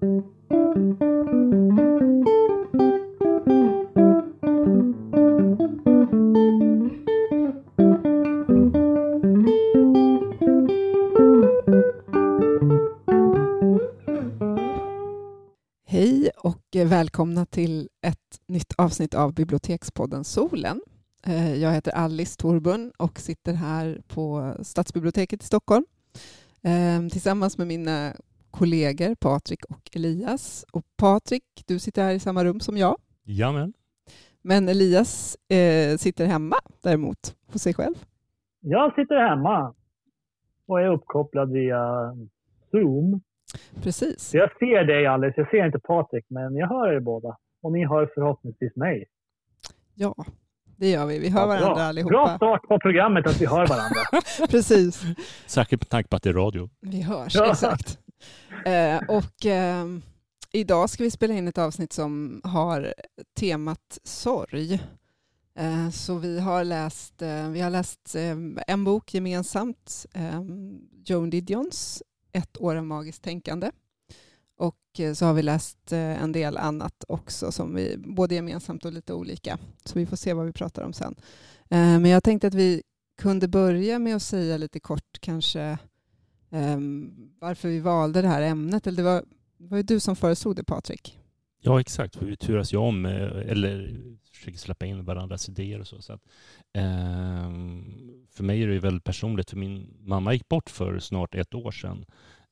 Hej och välkomna till ett nytt avsnitt av Bibliotekspodden Solen. Eh, jag heter Alice Torbun och sitter här på Stadsbiblioteket i Stockholm eh, tillsammans med mina kollegor Patrik och Elias. Och Patrik, du sitter här i samma rum som jag. Jamen. Men Elias eh, sitter hemma däremot, hos sig själv. Jag sitter hemma och är uppkopplad via Zoom. Precis. Jag ser dig Alice, jag ser inte Patrik, men jag hör er båda. Och ni hör förhoppningsvis mig. Ja, det gör vi. Vi hör Ja, varandra bra. allihopa. Bra start på programmet att vi hör varandra. Precis. Särskilt med tanke på att det är radio. Vi hörs, Ja. exakt. Eh, och eh, idag ska vi spela in ett avsnitt som har temat sorg. Eh, så vi har läst, eh, vi har läst eh, en bok gemensamt, eh, Joan Didions Ett år av magiskt tänkande. Och eh, så har vi läst eh, en del annat också, som vi, både gemensamt och lite olika. Så vi får se vad vi pratar om sen. Eh, men jag tänkte att vi kunde börja med att säga lite kort kanske Ehm, varför vi valde det här ämnet. Eller det, var, det var ju du som föreslog det, Patrik. Ja, exakt. För vi turas ju om, eh, eller försöker släppa in varandras idéer och så. så att, ehm, för mig är det ju väldigt personligt, för min mamma gick bort för snart ett år sedan.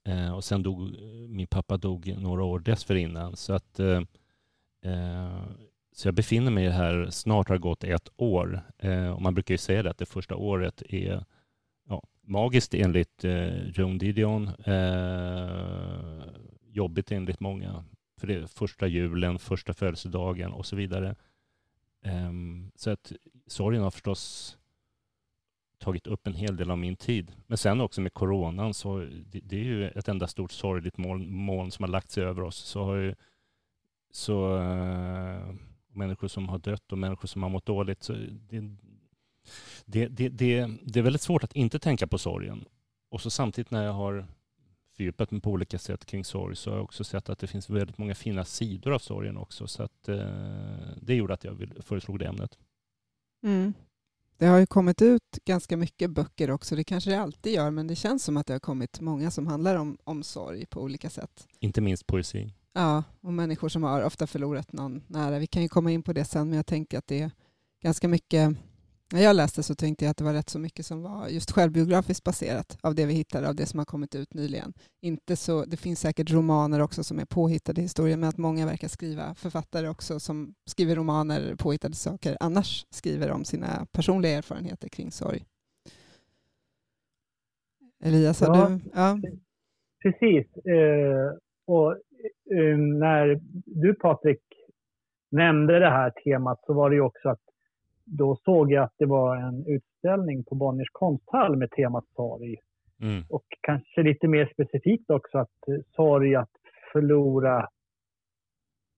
Eh, och sen dog, min pappa dog några år dessförinnan. Så att eh, eh så jag befinner mig här, snart har det gått ett år. Eh, och man brukar ju säga det att det första året är magiskt enligt eh, Joan Didion. Eh, jobbigt enligt många. För det är första julen, första födelsedagen och så vidare. Eh, så att sorgen har förstås tagit upp en hel del av min tid. Men sen också med coronan så det, det är ju ett enda stort sorgligt moln, moln som har lagt sig över oss. Så har ju så äh, människor som har dött och människor som har mått dåligt. Så det, det, det, det, det är väldigt svårt att inte tänka på sorgen. Och så samtidigt när jag har fördjupat mig på olika sätt kring sorg så har jag också sett att det finns väldigt många fina sidor av sorgen också. Så att, eh, det gjorde att jag föreslog det ämnet. Mm. Det har ju kommit ut ganska mycket böcker också. Det kanske det alltid gör, men det känns som att det har kommit många som handlar om, om sorg på olika sätt. Inte minst poesi. Ja, och människor som har ofta förlorat någon nära. Vi kan ju komma in på det sen, men jag tänker att det är ganska mycket när jag läste så tänkte jag att det var rätt så mycket som var just självbiografiskt baserat av det vi hittade, av det som har kommit ut nyligen. Inte så, det finns säkert romaner också som är påhittade historier, men att många verkar skriva, författare också som skriver romaner, påhittade saker, annars skriver om sina personliga erfarenheter kring sorg. Elias, har Ja. du? Ja. Precis. Eh, och eh, när du Patrik nämnde det här temat så var det ju också att då såg jag att det var en utställning på Bonniers konsthall med temat sorg. Mm. Och kanske lite mer specifikt också att eh, sorg att förlora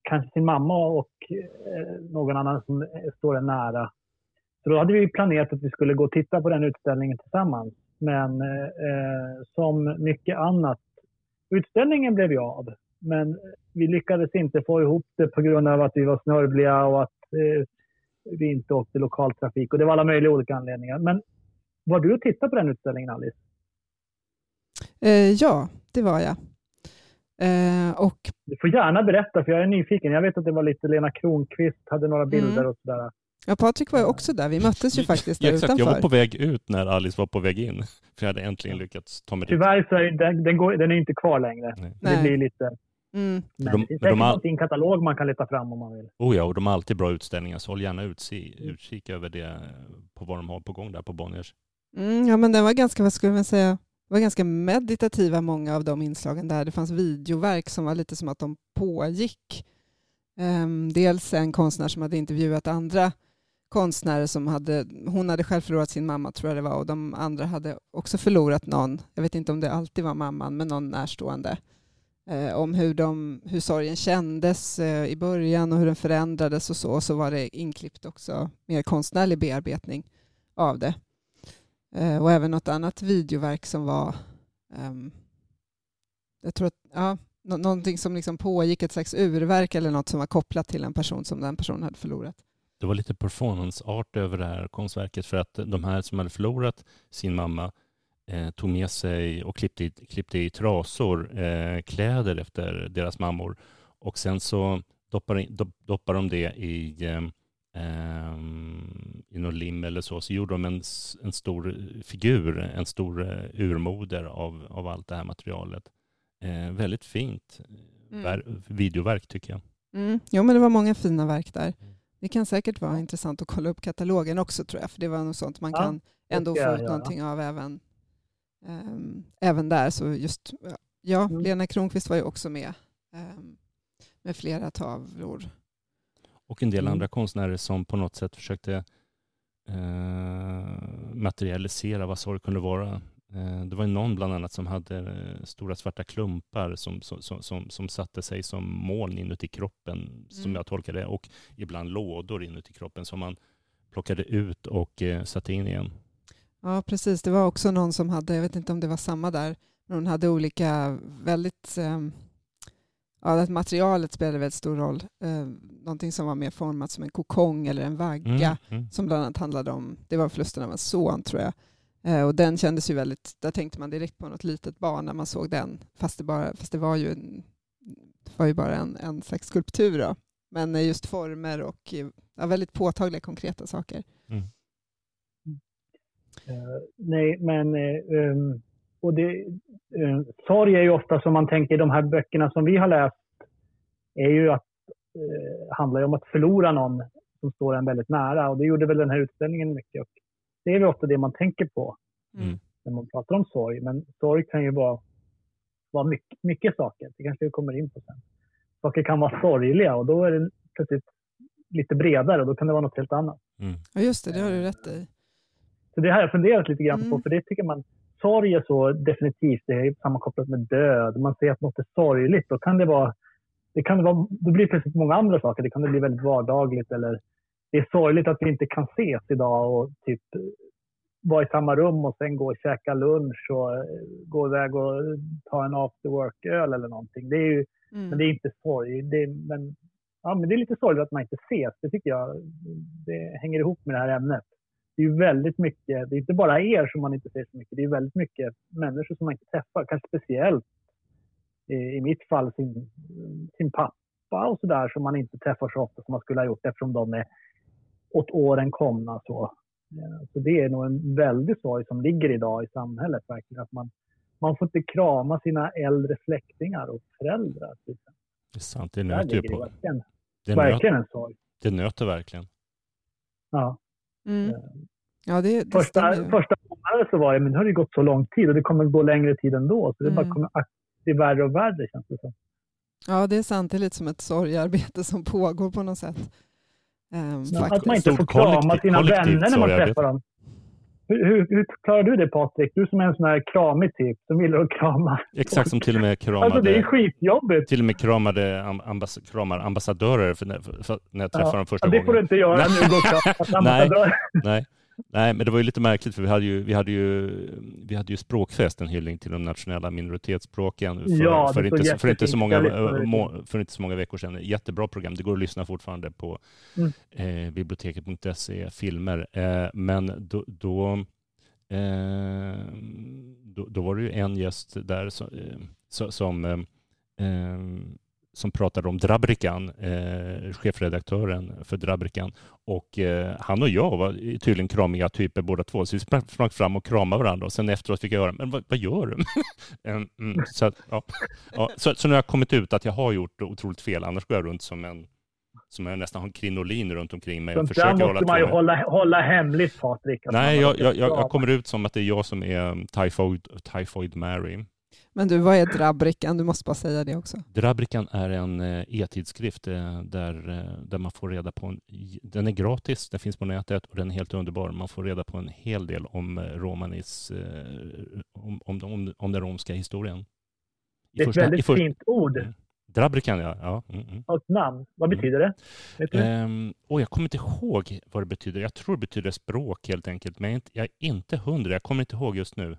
kanske sin mamma och eh, någon annan som eh, står en nära. Så då hade vi planerat att vi skulle gå och titta på den utställningen tillsammans. Men eh, eh, som mycket annat, utställningen blev ju av. Men vi lyckades inte få ihop det på grund av att vi var snörvliga och att eh, vi inte åkte lokaltrafik. Och det var alla möjliga olika anledningar. Men var du och tittade på den utställningen Alice? Eh, ja, det var jag. Eh, och Du får gärna berätta för jag är nyfiken. Jag vet att det var lite Lena Kronqvist hade några bilder Mm. och sådär. ja, Patrik var ju också där. Vi möttes ju faktiskt där Ja, exakt. Jag utanför. var på väg ut när Alice var på väg in. För jag hade äntligen lyckats ta mig dit. Tyvärr så är den, den, går, den är inte kvar längre. Nej. Nej. Det blir lite... Mm. Men De- det finns de säkert i en katalog man kan leta fram om man vill. Oh ja, och de har alltid bra utställningar, så håll gärna utkik, utkik över det, på vad de har på gång där på Bonniers. Mm, ja, men den var ganska, vad skulle man säga, var ganska meditativa många av de inslagen där. Det fanns videoverk som var lite som att de pågick. Ehm, dels en konstnär som hade intervjuat andra konstnärer som hade, hon hade själv förlorat sin mamma tror jag det var och de andra hade också förlorat någon, jag vet inte om det alltid var mamman, men någon närstående. Eh, om hur, de, hur sorgen kändes eh, i början och hur den förändrades och så. Så var det inklippt också mer konstnärlig bearbetning av det. Eh, och även något annat videoverk som var... Ehm, jag tror att, ja, nå- någonting som liksom pågick, ett slags urverk eller något som var kopplat till en person som den personen hade förlorat. Det var lite performanceart över det här konstverket för att de här som hade förlorat sin mamma eh, tog med sig och klippte i, klippte i trasor eh, kläder efter deras mammor och sen så doppade, dop, doppade de det i, eh, ehm, i någon lim eller så, så gjorde de en, en stor figur, en stor eh, urmoder av, av allt det här materialet. Eh, väldigt fint Mm. ver- videoverk tycker jag. Mm. Jo, men det var många fina verk där. Mm. Det kan säkert vara intressant att kolla upp katalogen också tror jag, för det var något sånt man Ja, kan ändå få ut någonting av även, även där. Så just, ja, Mm. Lena Kronqvist var ju också med ehm, med flera tavlor. Och en del Mm. andra konstnärer som på något sätt försökte eh, materialisera vad sorg kunde vara. Eh, det var någon bland annat som hade eh, stora svarta klumpar som, som, som, som, som satte sig som moln inuti kroppen, som Mm. jag tolkar det, och ibland lådor inuti kroppen som man plockade ut och eh, satte in igen. Ja, precis. Det var också någon som hade, jag vet inte om det var samma där, men hon hade olika väldigt, ehm, ja, att materialet spelade väldigt stor roll. Eh, någonting som var mer format som en kokong eller en vagga. Mm, mm. som bland annat handlade om, det var förlusten av en son tror jag. Eh, och den kändes ju väldigt, där tänkte man direkt på något litet barn när man såg den, fast det, bara, fast det var ju, en, var ju bara en, en slags skulptur. Då. Men eh, just former och ja, väldigt påtagliga konkreta saker. Mm. Eh, nej, men um, och det, uh, sorg är ju ofta som man tänker i de här böckerna som vi har läst är ju att uh, handlar ju om att förlora någon som står en väldigt nära och det gjorde väl den här utställningen mycket. Och det är väl ofta det man tänker på Mm. när man pratar om sorg. Men sorg kan ju vara, vara mycket, mycket saker. Det kanske vi kommer in på sen. Saker kan vara sorgliga och då är det plötsligt lite bredare och då kan det vara något helt annat. Mm. Ja just det, det har du rätt i. Så det har jag funderat lite grann Mm. på, för det tycker man, sorg är så definitivt, det är sammankopplat med död. Man säger att något är sorgligt, då kan det vara, det kan vara, då blir det plötsligt många andra saker. Det kan det bli väldigt vardagligt eller det är sorgligt att vi inte kan ses idag och typ vara i samma rum och sen gå och käka lunch och eh, gå iväg och ta en after work-öl eller någonting. Det är ju, Mm. men det är inte sorg. Det är, men, ja, men det är lite sorgligt att man inte ses. Det tycker jag det hänger ihop med det här ämnet. Det är väldigt mycket, det är inte bara er som man inte ser så mycket, det är väldigt mycket människor som man inte träffar. Kanske speciellt i, i mitt fall sin, sin pappa och sådär som man inte träffar så ofta som man skulle ha gjort eftersom de är åt åren komna. Så. Eh, så det är nog en väldig sorg som ligger idag i samhället verkligen. Att man, man får inte krama sina äldre släktingar och föräldrar. exempel. Det är sant, det nöter ju på. verkligen, Det, nöt, verkligen en sorg. det nöter verkligen. Ja. Mm. Ja, det, det Första, stämmer första månaden så var det, men nu har det gått så lång tid och det kommer gå längre tid ändå. Så det, bara Mm. kommer, det är värre och värre känns det som. Ja, det är sant. Det är lite som ett sorgarbete som pågår på något sätt. Ehm, Ja. Att man inte får krama sina vänner när man träffar dem. Hur, hur, klarar du det Patrik? Du som är en sån här kramig typ, som gillar att krama. Exakt som till och med kramade, Alltså det är skitjobbigt. till och med kramade amb- ambass, kramar ambassadörer för när, för, när jag träffade dem första Ja, det får du gången. inte göra nu. Gå och Nej. Nej. Nej, men det var ju lite märkligt för vi hade ju, vi hade ju, vi hade ju språkfest, en hyllning till de nationella minoritetsspråken för, Ja, inte, för, inte så många, för inte så veckor sedan. Jättebra program. Det går att lyssna fortfarande på Mm. eh, biblioteket.se filmer. Eh, men då, då, eh, då, då var det ju en gäst där som, eh, så- som eh, eh, som pratade om Drabrikan, eh, chefredaktören för Drabrikan. Och eh, han och jag var tydligen kramiga typer båda två, så vi sprang, sprang fram och kramade varandra och sen efteråt fick jag höra, men vad, vad gör du? Mm, så, att, ja. Ja, så, så nu har jag kommit ut att jag har gjort otroligt fel, annars går jag runt som en som jag nästan har en krinolin runt omkring mig Sånt där försöker hålla måste man ju hålla, hålla hemligt Patrik. Nej, jag, jag, jag, jag kommer ut som att det är jag som är um, Typhoid, typhoid Mary. Men du, vad är Drabrikan? Du måste bara säga det också. Drabrikan är en eh, e-tidskrift eh, där, eh, där man får reda på, en, den är gratis, den finns på nätet och den är helt underbar. Man får reda på en hel del om romanis, om, om, om, om den romska historien. I Det är ett första- väldigt för- fint ord Mm. Drabrikan, ja. ja. Mm, mm. och ett namn. Vad Mm. betyder det? Vet du? Ehm, och jag kommer inte ihåg vad det betyder. Jag tror det betyder språk helt enkelt, men jag är inte, jag är inte hundra. Jag kommer inte ihåg just nu.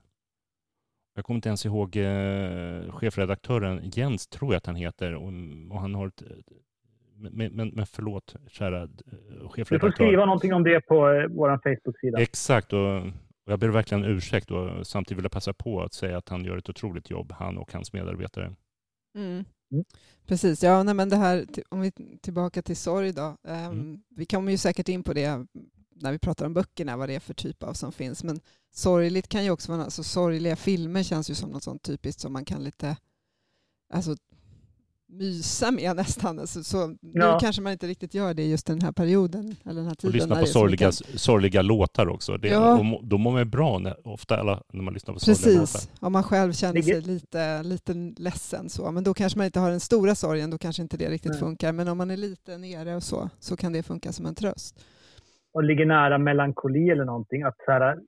Jag kommer inte ens ihåg eh, chefredaktören Jens, tror jag att han heter, och, och han har ett men, men, men förlåt, kära chefredaktör. Du får skriva någonting om det på vår Facebook-sida. Exakt, och, och jag ber verkligen ursäkt och samtidigt vill jag passa på att säga att han gör ett otroligt jobb, han och hans medarbetare. Mm. Mm. Precis, ja, nej, men det här, om vi tillbaka till sorg då. Um, mm. Vi kommer ju säkert in på det när vi pratar om böckerna, vad det är för typ av som finns. Men sorgligt kan ju också vara, alltså sorgliga filmer känns ju som något sånt typiskt som man kan lite, alltså mysa med nästan. Alltså, så ja. Nu kanske man inte riktigt gör det just den här perioden. Eller den här tiden och lyssna på sorgliga, kan... sorgliga låtar också. Det, ja. Då mår man bra när, ofta alla, när man lyssnar på Precis. sorgliga låtar. Precis, om man själv känner sig lite, lite ledsen så. Men då kanske man inte har den stora sorgen, då kanske inte det riktigt Nej. funkar. Men om man är lite nere och så, så kan det funka som en tröst. Och ligger nära melankoli eller någonting. Att så här,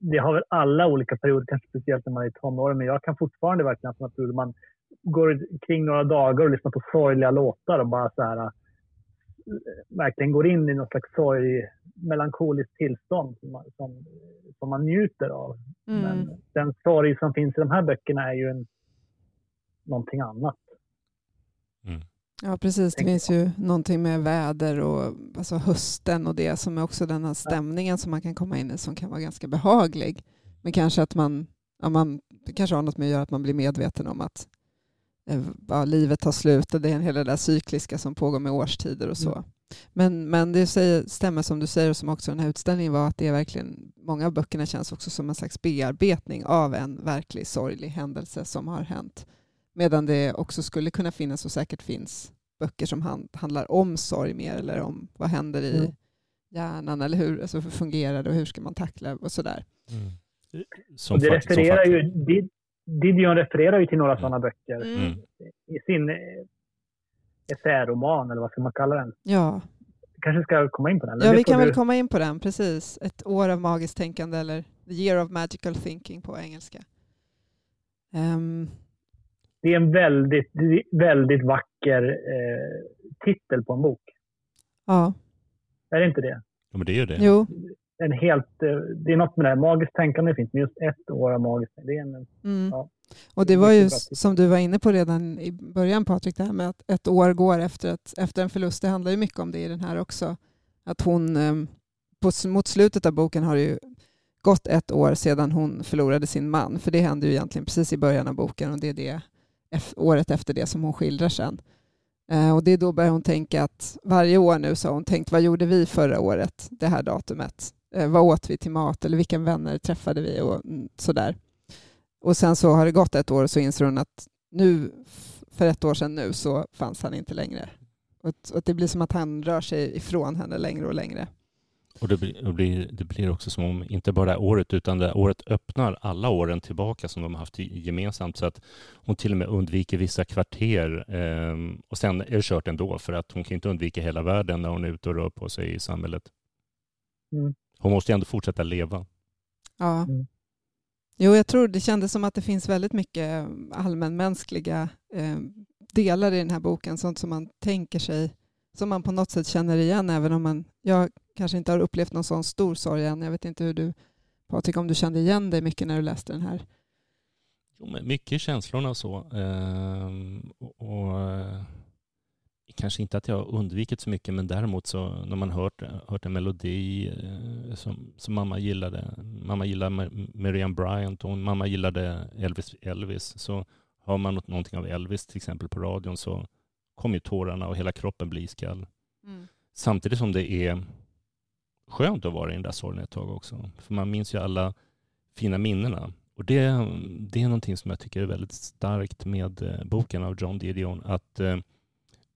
det har väl alla olika perioder, kanske speciellt när man är i tonåren, men jag kan fortfarande verkligen ha perioder man går kring några dagar och lyssnar på sorgliga låtar och bara så här, verkligen går in i något slags sorg, melankoliskt tillstånd som man, som, som man njuter av. Mm. Men den sorg som finns i de här böckerna är ju en, någonting annat. Mm. Ja, precis. Det finns ju någonting med väder och alltså hösten och det som är också den här stämningen som man kan komma in i som kan vara ganska behaglig. Men kanske att man, ja, man kanske har något med att göra att man blir medveten om att Eh, ja, livet tar slut och det är hela det där cykliska som pågår med årstider och så. Mm. Men, men det säger, stämmer som du säger och som också den här utställningen var att det är verkligen, många av böckerna känns också som en slags bearbetning av en verklig sorglig händelse som har hänt. Medan det också skulle kunna finnas och säkert finns böcker som hand, handlar om sorg mer eller om vad händer i mm. hjärnan eller hur, alltså hur fungerar det och hur ska man tackla och sådär. Mm. Som det refererar ju, det, Didion refererar ju till några sådana böcker mm. i sin eh, essäroman, eller vad ska man kalla den? Ja. kanske ska komma in på den? Ja, vi kan du... väl komma in på den, precis. Ett år av magiskt tänkande, eller The year of magical thinking på engelska. Um... Det är en väldigt, väldigt vacker eh, titel på en bok. Ja. Är det inte det? Ja, men det är det. Jo en helt, eh, det är något med det här, magiskt tänkande finns, men just ett år av magiskt det är en, mm. ja, Och det var ju som du var inne på redan i början Patrik, det här med att ett år går efter, att, efter en förlust. Det handlar ju mycket om det i den här också. Att hon, ehm, på, mot slutet av boken har det ju gått ett år sedan hon förlorade sin man, för det hände ju egentligen precis i början av boken och det är det året efter det som hon skildrar sen. Eh, och det är då börjar hon tänka att varje år nu så har hon tänkt vad gjorde vi förra året, det här datumet? Eh, vad åt vi till mat eller vilka vänner träffade vi och sådär. Och sen så har det gått ett år och så inser hon att nu, för ett år sedan nu så fanns han inte längre. Och det blir som att han rör sig ifrån henne längre och längre. Och det blir, det blir också som om inte bara det året utan det året öppnar alla åren tillbaka som de har haft gemensamt så att hon till och med undviker vissa kvarter eh, och sen är det kört ändå för att hon kan inte undvika hela världen när hon är ute och rör på sig i samhället. Mm. Hon måste ju ändå fortsätta leva. Ja. Mm. Jo, jag tror det kändes som att det finns väldigt mycket allmänmänskliga eh, delar i den här boken, sånt som man tänker sig, som man på något sätt känner igen, även om man, jag kanske inte har upplevt någon sån stor sorg än. Jag vet inte hur du, Patrik, om du kände igen dig mycket när du läste den här? Jo, men mycket känslorna så. Eh, och, och kanske inte att jag har undvikit så mycket, men däremot så när man hört, hört en melodi eh, som, som mamma gillade, mamma gillade Miriam Bryant och mamma gillade Elvis, Elvis, så hör man någonting av Elvis till exempel på radion så kommer ju tårarna och hela kroppen blir iskall. Mm. Samtidigt som det är skönt att vara i den där sorgen ett tag också, för man minns ju alla fina minnena. Och det, det är någonting som jag tycker är väldigt starkt med eh, boken av John Didion, att eh,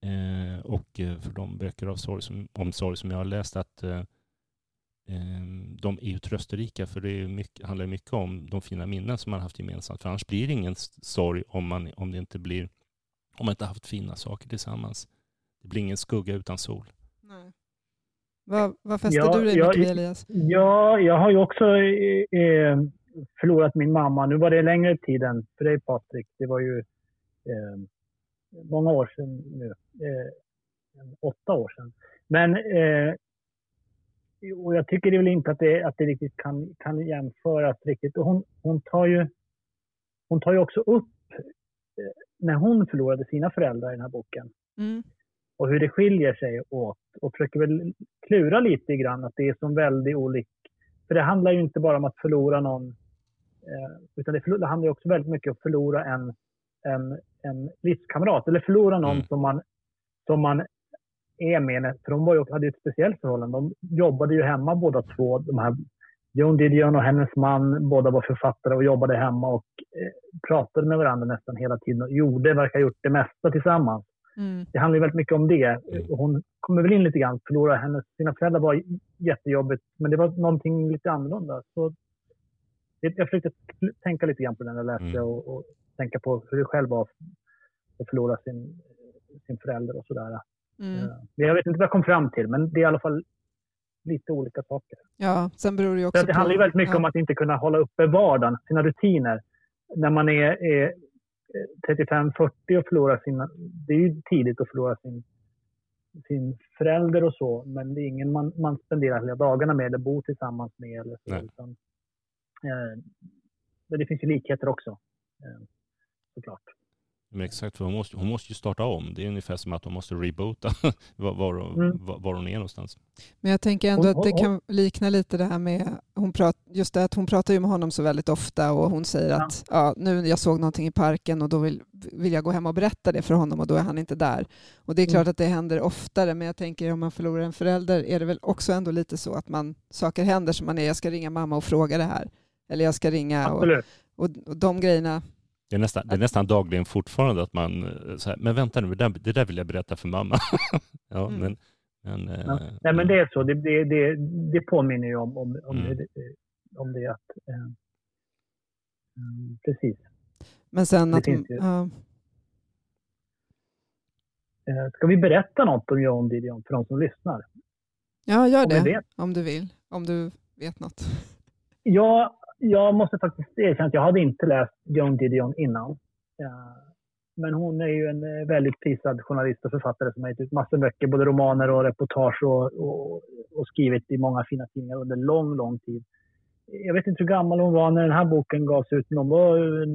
eh och eh, för de böcker av sorg som, om sorg som jag har läst att eh, de är ju trösterika för det är mycket, handlar mycket om de fina minnen som man haft gemensamt. För annars blir det ingen sorg om, man, om det inte blir om man inte haft fina saker tillsammans. Det blir ingen skugga utan sol. Nej. Vad, vad fäster ja, du dig mycket vid Elias? Ja, jag har ju också eh, förlorat min mamma. Nu var det längre tid än för dig Patrik. Det var ju eh, många år sedan nu. Eh, åtta år sedan. Men eh, och jag tycker det väl inte att det, att det riktigt kan, kan jämföras riktigt. Och hon, hon tar ju hon tar ju också upp eh, när hon förlorade sina föräldrar i den här boken. Mm. Och hur det skiljer sig åt. Och försöker väl klura lite grann att det är som väldigt olik. För det handlar ju inte bara om att förlora någon. Eh, utan det handlar också väldigt mycket om att förlora en, en, en livskamrat. Eller förlora någon Mm. som, man, som man är med. För de var ju, hade ju ett speciellt förhållande. De jobbade ju hemma båda två. De här Joan Didion och hennes man, båda var författare och jobbade hemma och eh, pratade med varandra nästan hela tiden och gjorde, verkar ha gjort det mesta tillsammans. Mm. Det handlar ju väldigt mycket om det. Och Hon kommer väl in lite grann, förlora hennes, sina föräldrar var jättejobbigt, men det var någonting lite annorlunda. Så jag försökte tänka lite grann på det när jag läste Mm. och, och tänka på hur det själv var att förlora sin, sin förälder och sådär. Mm. Eh, Jag vet inte vad jag kom fram till, men det är i alla fall lite olika saker. Ja, sen beror det ju också det på... handlar ju väldigt mycket ja. om att inte kunna hålla uppe vardagen, sina rutiner. När man är, är 35-40 och förlorar sina... Det är ju tidigt att förlora sin, sin förälder och så, men det är ingen man, man spenderar hela dagarna med eller bor tillsammans med. Eller så, Nej. utan, eh, men det finns ju likheter också, eh, såklart. Men exakt, för hon måste, hon måste ju starta om. Det är ungefär som att hon måste reboota var, var, hon- Mm. var, var hon är någonstans. Men jag tänker ändå att det kan likna lite det här med, hon prat, just det att hon pratar ju med honom så väldigt ofta och hon säger Ja. att ja, nu jag såg någonting i parken och då vill, vill jag gå hem och berätta det för honom och då är han inte där. Och det är klart Mm. att det händer oftare men jag tänker om man förlorar en förälder är det väl också ändå lite så att man, saker händer som man är, jag ska ringa mamma och fråga det här. Eller jag ska ringa och, Absolut. och, och de grejerna. Det är, nästan, det är nästan dagligen fortfarande att man, eh, så här, men vänta nu, det där, det där vill jag berätta för mamma. ja, Mm. men, men, eh, Ja. Nej, men det är så. Det, det, det, det påminner ju om, om, om, Mm. det, om det att... Eh, mm, precis. Men sen Det att, ja, Eh, Ska vi berätta något om John Didion för de som lyssnar? ja, gör Om det vet. om du vill. Om du vet något. Jag, jag måste faktiskt erkänna att jag hade inte läst Joan Didion innan. Men hon är ju en eh, väldigt prisad journalist och författare som har gett ut massor med böcker, både romaner och reportage och, och, och skrivit i många fina tidningar under lång, lång tid. Jag vet inte hur gammal hon var när den här boken gavs ut, men hon var eh,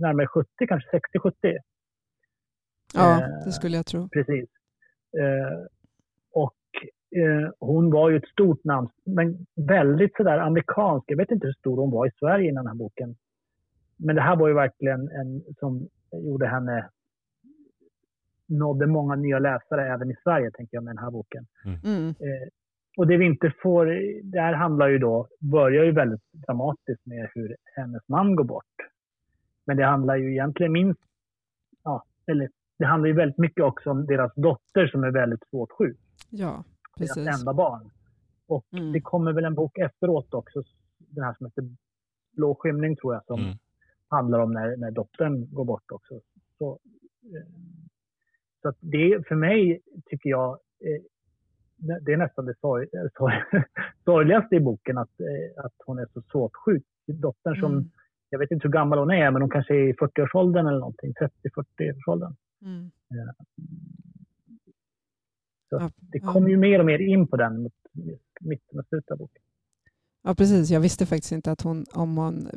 närmare 70, kanske 60-70. Ja, Eh, det skulle jag tro. Precis. Eh, hon var ju ett stort namn, men väldigt sådär amerikansk. Jag vet inte hur stor hon var i Sverige innan den här boken. Men det här var ju verkligen en som gjorde henne nådde många nya läsare även i Sverige, tänker jag, med den här boken. Mm. Eh, och det vi inte får, det här handlar ju då, börjar ju väldigt dramatiskt med hur hennes man går bort. Men det handlar ju egentligen minst, ja, eller det handlar ju väldigt mycket också om deras dotter som är väldigt svårt sjuk. Ja, Deras precis. enda barn. Och Mm. det kommer väl en bok efteråt också, den här som heter Blå skymning tror jag, som Mm. handlar om när, när dottern går bort också. Så, eh, så att det för mig tycker jag, eh, det är nästan det sorg, eh, sorg, sorgligaste i boken att, att hon är så svårt sjuk. Dottern som, Mm. jag vet inte hur gammal hon är, men hon kanske är i 40-årsåldern eller någonting, 30-40-årsåldern. Mm. Så Ja, det ja. kommer ju mer och mer in på den mot mitten och slutet av boken. Ja, precis. Jag visste faktiskt inte att hon, om hon,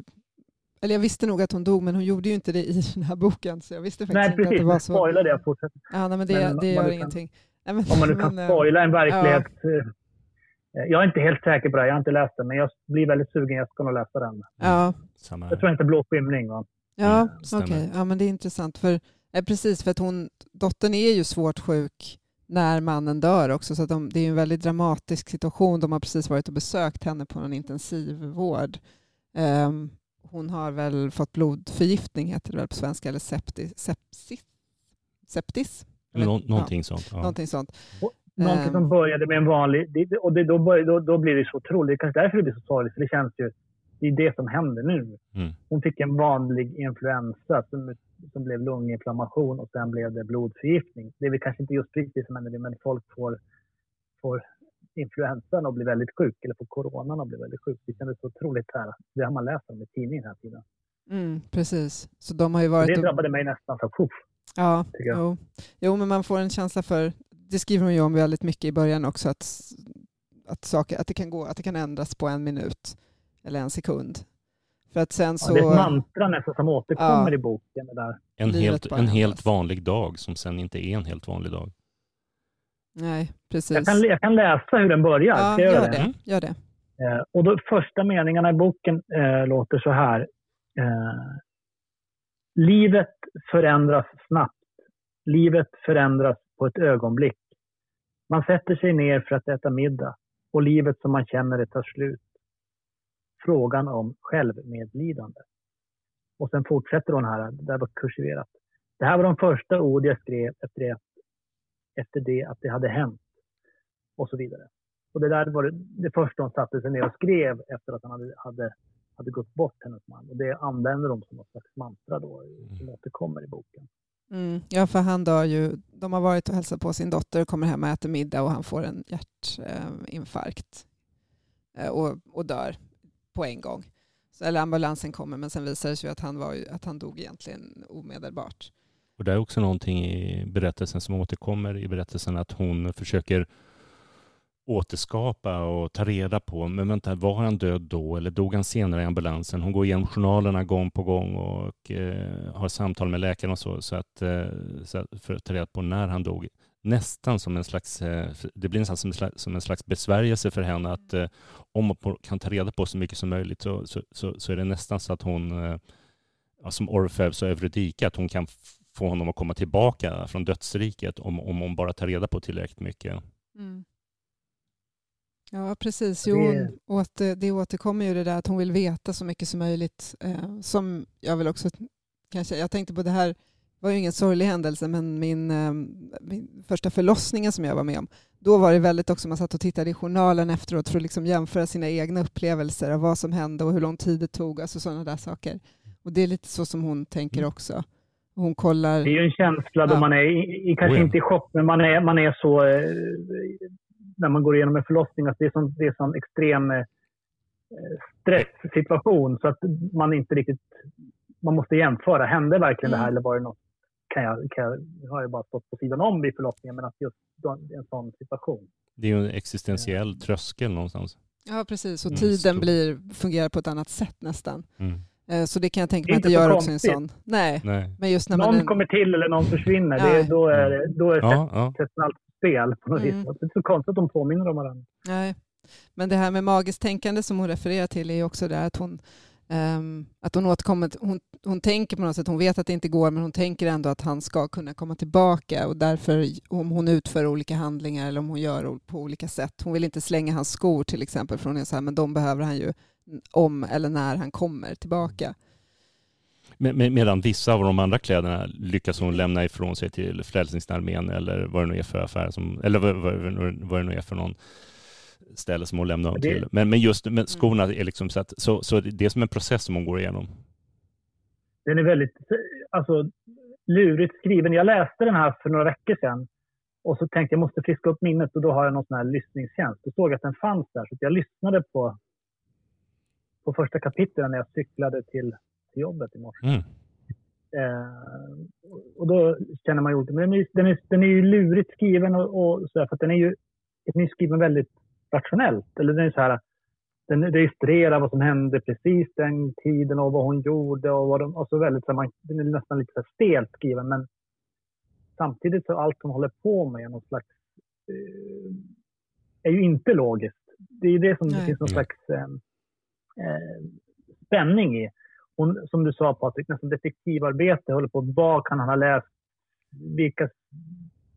eller jag visste nog att hon dog, men hon gjorde ju inte det i den här boken, så jag visste faktiskt Nej, inte att precis. det var så. spoilar det jag fortsätter. Ja, nej, men det, Men det om gör man nu kan- ingenting. Nej, men, Om man nu kan men, spoila en verklighet. eh, Jag är inte helt säker på det, jag har inte läst den, men jag blir väldigt sugen. Jag ska nog läsa den. Ja, Samma Jag tror inte Blå skymning. Va? ja Mm, okej. Ja, men det är intressant. För, eh, precis, för att hon, dottern är ju svårt sjuk när mannen dör också, så att de, det är en väldigt dramatisk situation. De har precis varit och besökt henne på en intensivvård. Ehm, hon har väl fått blodförgiftning, heter det väl på svenska, eller septis? Sepsis? septis? Men nå- Ja, någonting sånt. Ja. Någonting sånt. Någonting Ehm. som började med en vanlig... Och det, då, börjar, då, då blir det så otroligt. Det är kanske därför det blir så sorgligt. För det känns ju... Det är det som händer nu. Mm. Hon fick en vanlig influensa som, som blev lunginflammation och sen blev det blodförgiftning. Det är väl kanske inte just precis som händer men folk får, får influensan och blir väldigt sjuk, eller får coronan och blir väldigt sjuk. Det kändes så otroligt här. Det har man läst om i tidningen hela tiden. Mm, precis. Så de har ju varit det drabbade mig nästan så puff. Ja, jo. jo, men man får en känsla för, det skriver hon ju om väldigt mycket i början också, att, att, saker, att, det kan gå, att det kan ändras på en minut eller en sekund. För att sen Ja, så... det är ett mantra nästan som återkommer Ja. i boken. Det där. En, helt, en helt vanlig dag som sen inte är en helt vanlig dag. Nej, precis. Jag kan, jag kan läsa hur den börjar. ja, göra gör det. Mm. Gör det. Eh, och de första meningarna i boken eh, låter så här. Eh, Livet förändras snabbt. Livet förändras på ett ögonblick. Man sätter sig ner för att äta middag och livet som man känner det tar slut. Frågan om självmedlidande. Och sen fortsätter hon här, det där var kursiverat. Det här var de första ord jag skrev efter det, efter det att det hade hänt. Och så vidare. Och det där var det, det första hon satte sig ner och skrev efter att han hade, hade, hade gått bort, hennes man. Och det använder de som något slags mantra då, som återkommer i boken. Mm. Ja, för han dör ju. De har varit och hälsat på sin dotter och kommer hem och äter middag och han får en hjärtinfarkt eh, och, och dör på en gång. Så, eller ambulansen kommer men sen visar det sig att han, var, att han dog egentligen omedelbart. Och det är också någonting i berättelsen som återkommer i berättelsen att hon försöker återskapa och ta reda på, men vänta, var han död då eller dog han senare i ambulansen? Hon går igenom journalerna gång på gång och eh, har samtal med läkaren och så, så att, eh, så att för att ta reda på när han dog. Nästan som en slags, eh, det blir nästan som en slags, som en slags besvärjelse för henne att eh, om hon kan ta reda på så mycket som möjligt så, så, så, så är det nästan så att hon, eh, som Orfeus och Eurydika, att hon kan få honom att komma tillbaka från dödsriket om, om hon bara tar reda på tillräckligt mycket. Mm. Ja, precis. Det- Jo, hon åter, det återkommer ju det där att hon vill veta så mycket som möjligt. Eh, som jag vill också kanske, jag tänkte på det här, var ju ingen sorglig händelse, men min, eh, min första förlossningen som jag var med om, då var det väldigt också, man satt och tittade i journalen efteråt för att liksom jämföra sina egna upplevelser av vad som hände och hur lång tid det tog, alltså sådana där saker. Och det är lite så som hon tänker Mm. också. Hon kollar... Det är ju en känsla då Ja. man är, i, i, kanske Oh ja. inte i chock, men man är, man är så, eh, när man går igenom en förlossning, att det är sån, det är sån extrem eh, stresssituation så att man inte riktigt, man måste jämföra. Hände verkligen det här Mm. eller var det något, kan jag, kan jag, har jag bara stått på sidan om vid förlossningen, men att just en sån situation. Det är ju en existentiell tröskel någonstans. Ja, precis. Och Mm, tiden stor. blir, fungerar på ett annat sätt nästan. Mm. Eh, Så det kan jag tänka mig att det gör också en konstigt. sån. Nej, Nej. men just när man... någon är- kommer till eller någon försvinner, det, är- då är, det- då är Ja, ja. allt på spel på något Mm. vis. Det är så konstigt att de påminner om varandra. Nej. Men det här med magiskt tänkande som hon refererar till är ju också det att hon, Um, att hon återkommer, hon, hon tänker på något sätt, hon vet att det inte går, men hon tänker ändå att han ska kunna komma tillbaka och därför om hon utför olika handlingar eller om hon gör på olika sätt. Hon vill inte slänga hans skor till exempel, för hon är så här, men de behöver han ju om eller när han kommer tillbaka. Med, med, medan vissa av de andra kläderna lyckas hon lämna ifrån sig till Frälsningsarmén eller vad det nu är för affär, som, eller vad, vad, vad det nu är för någon ställe som hon lämnar dem till. Men, men just men skorna är liksom så att, så, så det är som en process som hon går igenom. Den är väldigt alltså, lurigt skriven. Jag läste den här för några veckor sedan och så tänkte jag måste friska upp minnet och då har jag någon sån här lyssningstjänst. Då såg att den fanns där så jag lyssnade på, på första kapitlen när jag cyklade till, till jobbet i morse. Mm. Eh, och då känner man ju, men den är, den är, den är ju lurigt skriven och, och så där, för att den är ju den är skriven väldigt rationellt. Eller den är så här, den registrerar vad som hände precis den tiden och vad hon gjorde och vad de, och så väldigt, så man, den är nästan lite så stelt skriven men samtidigt så allt hon håller på med är någon slags, eh, är ju inte logiskt. Det är ju det som det Nej. finns någon Nej. slags eh, eh, spänning i. Hon, som du sa Patrik, nästan detektivarbete, håller på, vad kan han ha läst? Vilka,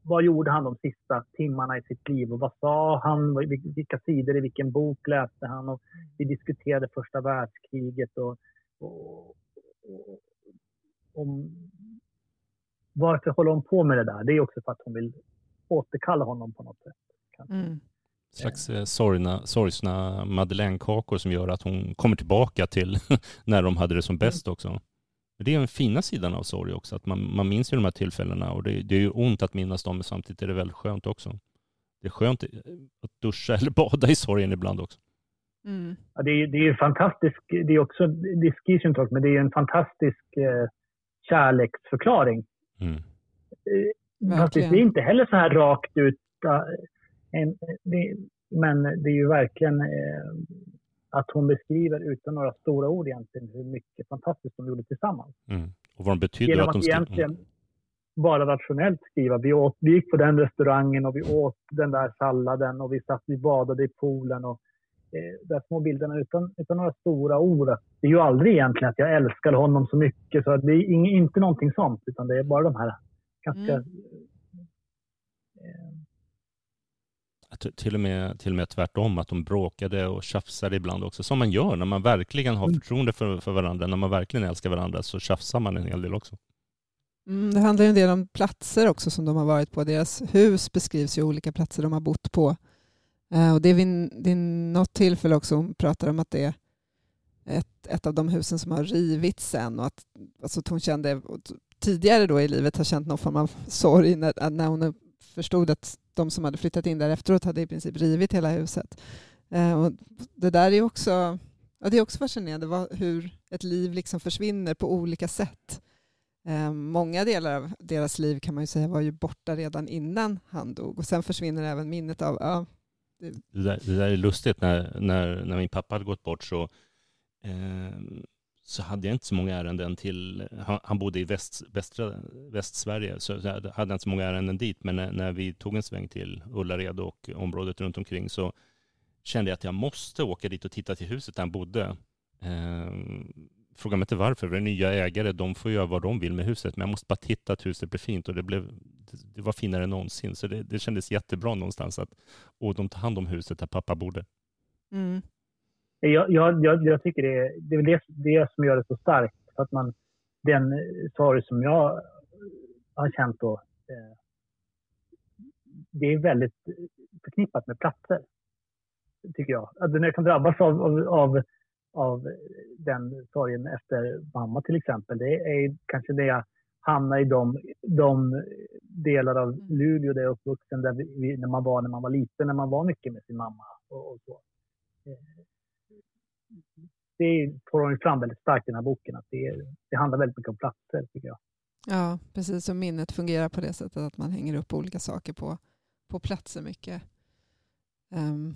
vad gjorde han de sista timmarna i sitt liv och vad sa han? Vilka sidor i vilken bok läste han? Och vi diskuterade första världskriget och, och, och om varför håller hon på med det där? Det är också för att hon vill återkalla honom på något sätt. Mm. slags eh, sorgna, sorgsna madeleinekakor som gör att hon kommer tillbaka till när de hade det som bäst också. Men Det är den fina sidan av sorg också, att man, man minns ju de här tillfällena och det, det är ju ont att minnas dem, men samtidigt är det väldigt skönt också. Det är skönt eh, att duscha eller bada i sorgen ibland också. Mm. Ja, det, är, det är ju fantastisk, det är också, det skrivs ju inte också, men det är ju en fantastisk eh, kärleksförklaring. Mm. Eh, Fast det är inte heller så här rakt ut. äh, en, det, men det är ju verkligen eh, att hon beskriver utan några stora ord egentligen hur mycket fantastiskt de gjorde tillsammans. Mm. Och vad de betyder Genom att de skrev. egentligen Mm. bara rationellt skriva. Vi, åt, vi gick på den restaurangen och vi åt den där salladen och vi satt, vi badade i poolen och eh, de här små bilderna utan, utan några stora ord. Det är ju aldrig egentligen att jag älskar honom så mycket så att det är ing, inte någonting sånt utan det är bara de här ganska Mm. eh, Till och, med, till och med tvärtom, att de bråkade och tjafsade ibland också. Som man gör när man verkligen har Mm. förtroende för, för varandra, när man verkligen älskar varandra så tjafsar man en hel del också. Mm, det handlar ju en del om platser också som de har varit på. Deras hus beskrivs ju olika platser de har bott på. Eh, och det är vid, det är något tillfälle också hon pratar om att det är ett, ett av de husen som har rivits sen och att, alltså hon kände tidigare då i livet har känt någon form av sorg när, när hon förstod att de som hade flyttat in där efteråt hade i princip rivit hela huset. Eh, och det där är också, ja, det är också fascinerande vad, hur ett liv liksom försvinner på olika sätt. Eh, många delar av deras liv kan man ju säga var ju borta redan innan han dog och sen försvinner även minnet av ja, Det där, det där är lustigt. När, när, när min pappa hade gått bort så, eh, så hade jag inte så många ärenden till... Han, han bodde i väst, västra, Västsverige, så jag hade jag inte så många ärenden dit. Men när, när vi tog en sväng till Ullared och området runt omkring så kände jag att jag måste åka dit och titta till huset där han bodde. Eh, fråga mig inte varför, för det är nya ägare, de får göra vad de vill med huset. Men jag måste bara titta att huset blev fint och det, blev, det var finare än någonsin. Så det, det kändes jättebra någonstans att och de tar hand om huset där pappa bodde. mm, jag, jag, jag, tycker det det är det, det som gör det så starkt. För att man, den eh, sorg som jag har känt då, eh, det är väldigt förknippat med platser. Tycker jag. Att när jag kan drabbas av, av, av, av den sorgen efter mamma till exempel, det är kanske det jag hamnar i de, de delar av Luleå där jag är uppvuxen, där vi, när man var när man var liten, när man var mycket med sin mamma och, och så. Eh, det får hon fram väldigt starkt i den här boken. Att det, det handlar väldigt mycket om platser, tycker jag. ja, precis som minnet fungerar på det sättet att man hänger upp olika saker på, på platser mycket. Ehm,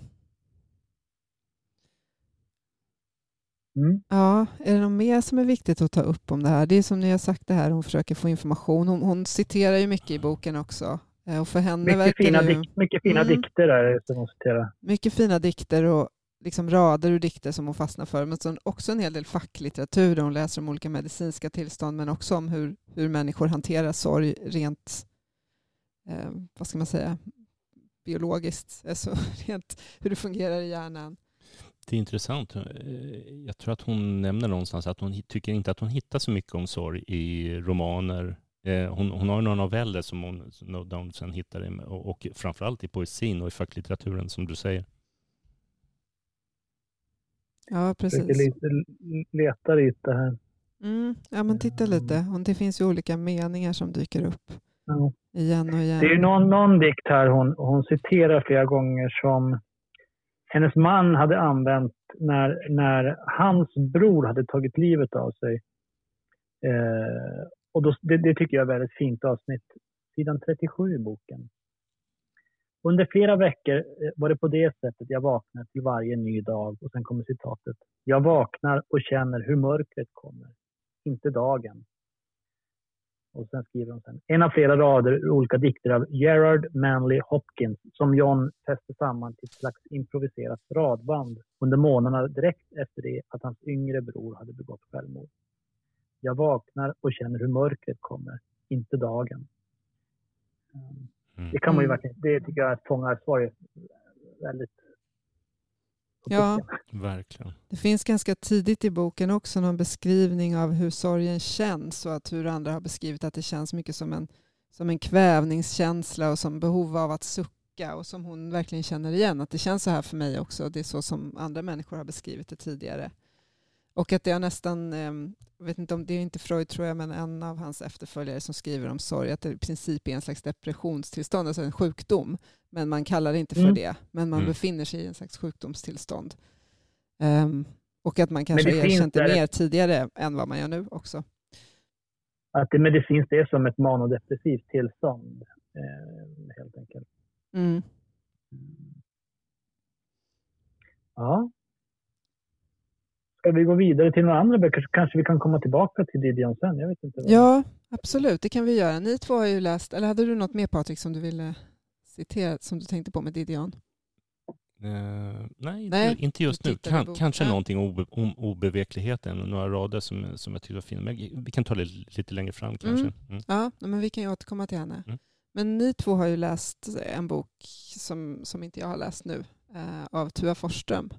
Mm. Ja, är det något mer som är viktigt att ta upp om det här? Det är som ni har sagt det här, hon försöker få information. Hon, hon citerar ju mycket i boken också. Eh, Och för henne Mycket verkar fina, ju, mycket fina Mm. dikter där som hon citerar. mycket fina dikter och liksom rader ur dikter som hon fastnar för. Men också en hel del facklitteratur där hon läser om olika medicinska tillstånd men också om hur, hur människor hanterar sorg rent, eh, vad ska man säga, biologiskt. Alltså rent hur det fungerar i hjärnan. Det är intressant. Eh, jag tror att hon nämner någonstans att hon tycker inte att hon hittar så mycket om sorg i romaner. Eh, hon, hon har några noveller som hon, som hon sen hittar i, och, och framförallt i poesin och i facklitteraturen som du säger. Ja, precis. lite, leta lite här. Mm, ja, men titta lite. Och det finns ju olika meningar som dyker upp Ja. igen och igen. Det är någon, någon dikt här hon, hon citerar flera gånger som hennes man hade använt när, när hans bror hade tagit livet av sig. Eh, och då, det, det tycker jag är ett väldigt fint avsnitt. Sidan 37 i boken. Under flera veckor eh, var det på det sättet jag vaknade till varje ny dag. Och sen kommer citatet. Jag vaknar och känner hur mörkret kommer. Inte dagen. Och sen skriver hon sen. En av flera rader ur olika dikter av Gerard Manley Hopkins som John fäste samman till ett slags improviserat radband under månaderna direkt efter det att hans yngre bror hade begått självmord. Jag vaknar och känner hur mörkret kommer, inte dagen. Ehm. Mm. Det kan man ju Mm. verkligen, det tycker jag fångar svaret väldigt Ja. Verkligen. Det finns ganska tidigt i boken också någon beskrivning av hur sorgen känns och att hur andra har beskrivit att det känns mycket som en, som en kvävningskänsla och som behov av att sucka och som hon verkligen känner igen. Att det känns så här för mig också. Det är så som andra människor har beskrivit det tidigare. Och att det har nästan, eh, jag vet inte om det är inte Freud tror jag, men en av hans efterföljare som skriver om sorg, att det i princip är en slags depressionstillstånd, alltså en sjukdom. Men man kallar det inte för Mm. det, men man Mm. befinner sig i en slags sjukdomstillstånd. Ehm, och att man kanske det erkänt det mer tidigare än vad man gör nu också. Att det medicinskt är som ett manodepressivt tillstånd eh, helt enkelt. Mm. Ja. Ska vi gå vidare till några andra böcker så kanske vi kan komma tillbaka till Didion sen. Jag vet inte. Ja, absolut. Det kan vi göra. Ni två har ju läst, eller hade du något mer Patrik som du ville citera, som du tänkte på med Didion? Uh, nej, Nej, inte just nu. Kan, kanske ja. någonting obe, om obevekligheten, några rader som, som jag tyckte var fina. Men vi kan ta det lite längre fram kanske. Mm. Mm. Ja, men vi kan ju återkomma till henne. Mm. Men ni två har ju läst en bok som, som inte jag har läst nu, eh, av Tua Forsström.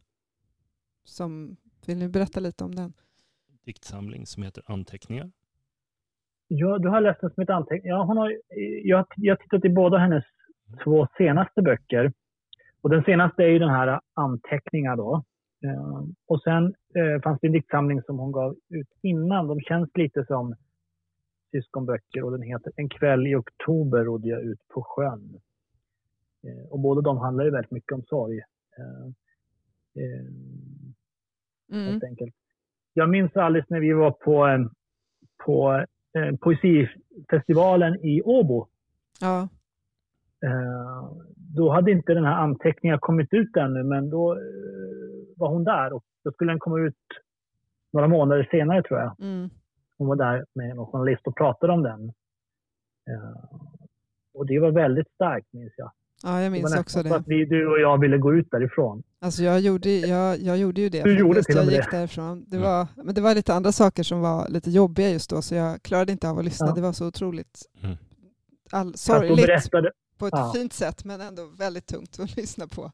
Som, vill ni berätta lite om den? Diktsamling som heter Anteckningar. Ja, du har läst den som ett anteckning. Ja, hon har, jag, jag har tittat i båda hennes två senaste böcker. Och den senaste är ju den här Anteckningar då. Eh, och sen eh, fanns det en diktsamling som hon gav ut innan. De känns lite som syskonböcker och den heter En kväll i oktober rodde jag ut på sjön. Eh, och båda de handlar ju väldigt mycket om sorg. Mm. Jag minns alldeles när vi var på, eh, på eh, poesifestivalen i Åbo. Ja, Eh, Då hade inte den här anteckningen kommit ut ännu, men då eh, var hon där och då skulle den komma ut några månader senare tror jag. mm. Hon var där med en journalist och pratade om den. Eh, Och det var väldigt starkt minns jag. Ja jag Det var minns också så det. att vi, du och jag ville gå ut därifrån. Alltså jag, gjorde, jag, jag gjorde ju det. Du gjorde till och jag gick det. därifrån. Det Mm. var, men det var lite andra saker som var lite jobbiga just då, så jag klarade inte av att lyssna. Ja. Det var så otroligt Mm. all, sorgligt på ett ja. fint sätt, men ändå väldigt tungt att lyssna på.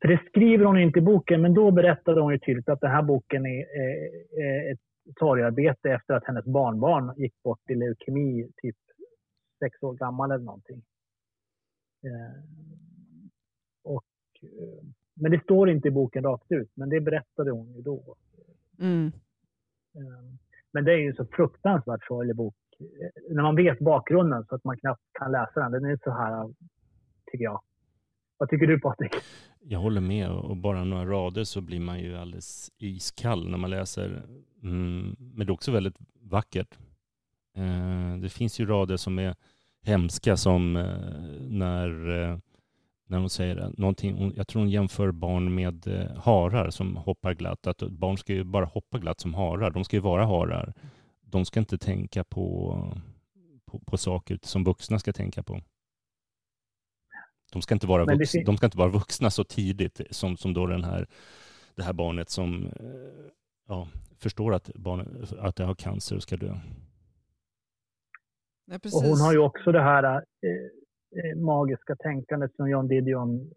För det skriver hon inte i boken, men då berättade hon ju tydligt att den här boken är, är, är ett sorgarbete efter att hennes barnbarn gick bort i leukemi, typ sex år gammal eller någonting. Eh, och, eh, men det står inte i boken rakt ut, men det berättade hon ju då. Mm. Eh, men det är ju så fruktansvärt sorglig bok. Eh, När man vet bakgrunden så att man knappt kan läsa den. Den är så här, tycker jag. Vad tycker du Patrik? Jag håller med och bara några rader så blir man ju alldeles iskall när man läser. Mm, men det är också väldigt vackert. Eh, det finns ju rader som är hemska som eh, när, eh, när hon säger någonting, jag tror hon jämför barn med eh, harar som hoppar glatt. Att barn ska ju bara hoppa glatt som harar. De ska ju vara harar. De ska inte tänka på, på, på saker som vuxna ska tänka på. De ska inte vara, vuxna, de ska inte vara vuxna så tidigt som, som då den här, det här barnet som ja, förstår att, barnet, att det har cancer och ska dö. Nej, Och hon har ju också det här eh, eh, magiska tänkandet som John Didion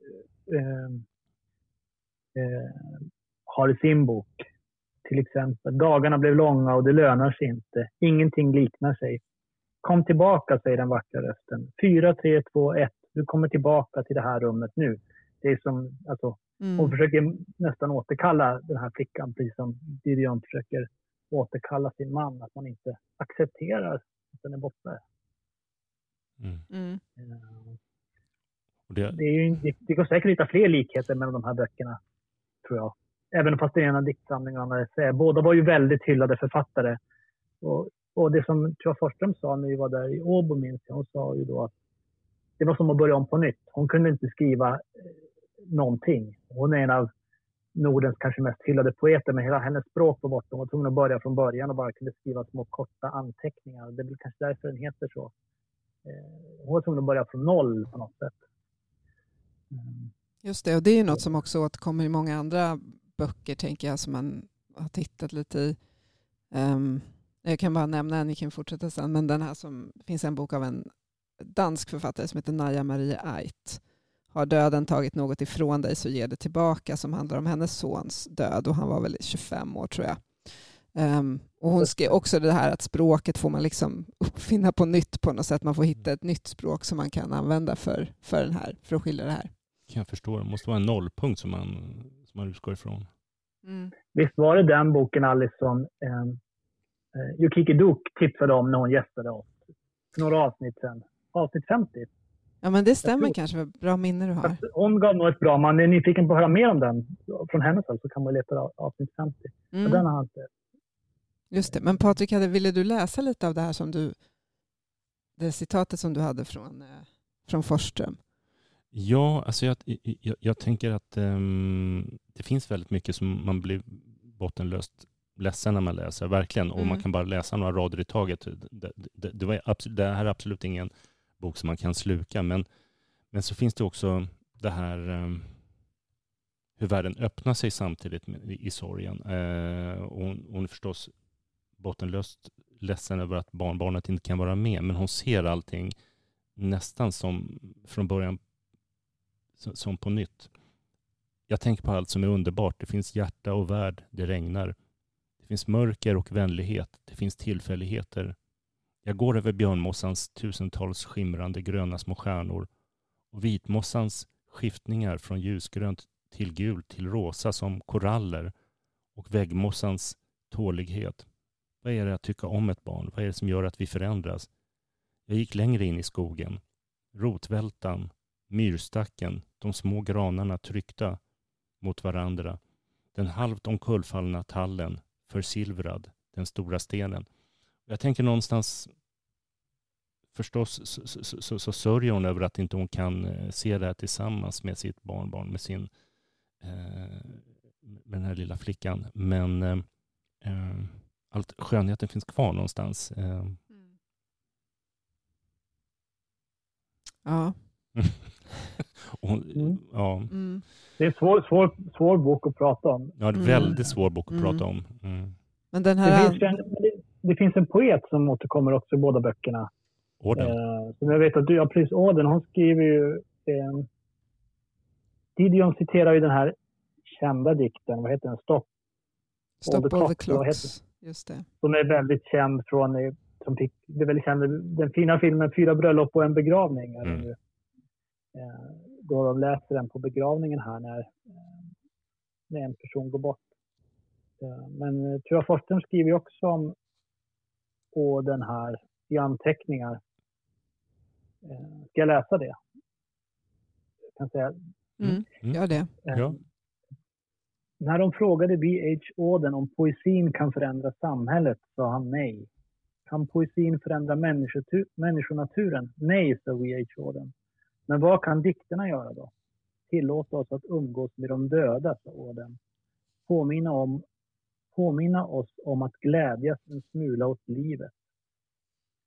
eh, eh, har i sin bok. Till exempel, dagarna blev långa och det lönar sig inte. Ingenting liknar sig. Kom tillbaka, säger den vackra rösten. Fyra, tre, två, ett. Du kommer tillbaka till det här rummet nu. Det är som, alltså, Mm. hon försöker nästan återkalla den här flickan, precis som Didion försöker återkalla sin man. Att man inte accepterar att den är borta. Mm. Mm. Eh, det, Det, är ju, det, det går säkert att hitta fler likheter mellan de här böckerna, tror jag. Även fast det är ena diktsamlingen och andra essäer. Båda var ju väldigt hyllade författare. Och, och det som Tua Forsström sa när vi var där i Åbo, minns jag, hon sa ju då att det var som att börja om på nytt. Hon kunde inte skriva eh, någonting. Hon är en av Nordens kanske mest hyllade poeter, men hela hennes språk var borta. Hon var tvungen att börja från början och bara kunde skriva små korta anteckningar. Det är väl kanske därför den heter så. Eh, Hon var tvungen att börja från noll på något sätt. Mm. Just det, och det är ju något som också återkommer i många andra böcker, tänker jag, som man har tittat lite i. Ehm, jag kan bara nämna en, ni kan fortsätta sen, men den här som finns en bok av en dansk författare som heter Naja Marie Ait. Har döden tagit något ifrån dig så ge det tillbaka, som handlar om hennes sons död och han var väl 25 år tror jag. Ehm, och hon skrev också det här att språket får man liksom uppfinna på nytt på något sätt. Man får hitta ett nytt språk som man kan använda för, för, den här, för att skilja det här. kan jag förstå. Det måste vara en nollpunkt som man, som man utgår ifrån. Mm. Visst var det den boken Alice som eh, eh, Yukiki Duk tipsade om när hon gästade oss för några avsnitt sedan. Avsnitt 50. Ja men det stämmer tror- kanske, bra minne du har. Hon gav nog ett bra, man är nyfiken på att höra mer om den från hennes håll så kan man leta av avsnitt 50. Så den Mm. har han inte. Just det, men Patrik, hade, ville du läsa lite av det här som du, det citatet som du hade från, eh, från Forsström? Ja, alltså jag, jag, jag tänker att ehm, det finns väldigt mycket som man blir bottenlöst ledsen när man läser, verkligen. Och Mm. man kan bara läsa några rader i taget. Det, det, det, var absolut, det här är absolut ingen bok som man kan sluka, men, men så finns det också det här ehm, hur världen öppnar sig samtidigt i sorgen. Eh, och hon, hon är förstås bottenlöst ledsen över att barnbarnet inte kan vara med, men hon ser allting nästan som från början som på nytt. Jag tänker på allt som är underbart. Det finns hjärta och värld, det regnar. Det finns mörker och vänlighet. Det finns tillfälligheter. Jag går över björnmossans tusentals skimrande gröna små stjärnor och vitmossans skiftningar från ljusgrönt till gult till rosa som koraller och väggmossans tålighet. Vad är det att tycka om ett barn? Vad är det som gör att vi förändras? Jag gick längre in i skogen. Rotvältan, myrstacken, de små granarna tryckta mot varandra. Den halvt omkullfallna tallen, försilvrad, den stora stenen. Jag tänker någonstans, förstås så, så, så, så sörjer hon över att inte hon kan eh, se det här tillsammans med sitt barnbarn, med sin eh, med den här lilla flickan. Men eh, eh, allt skönheten finns kvar någonstans. Eh, Ja. och Mm. ja, Mm. Det är en svår, svår, svår bok att prata om. ja, det är en Mm. väldigt svår bok att Mm. prata om. Mm. Men den Det här... finns, ju en, det finns en poet som återkommer också i båda böckerna. Orden. Eh, som jag vet att du, ja precis, Auden, hon skriver ju... Eh, Didion citerar ju den här kända dikten, vad heter den? Stopp. Stop All the all the Clocks, vad clocks. Just det. Som är väldigt känd från, eh, som fick, det är väldigt känd, den fina filmen Fyra bröllop och en begravning. Mm. Eh, då de läser den på begravningen här när, eh, när en person går bort. Eh, men Tua Forsström skriver också om och den här i anteckningar. Eh, ska jag läsa det? Jag kan säga, Mm. Mm. Gör det. eh, Ja. När de frågade B.H. Auden om poesin kan förändra samhället sa han nej. Kan poesin förändra människonaturen? Nej, sa W.H. Auden. Men vad kan dikterna göra då? Tillåta oss att umgås med de döda, sa Auden. Påminna, om, påminna oss om att glädjas en smula åt livet.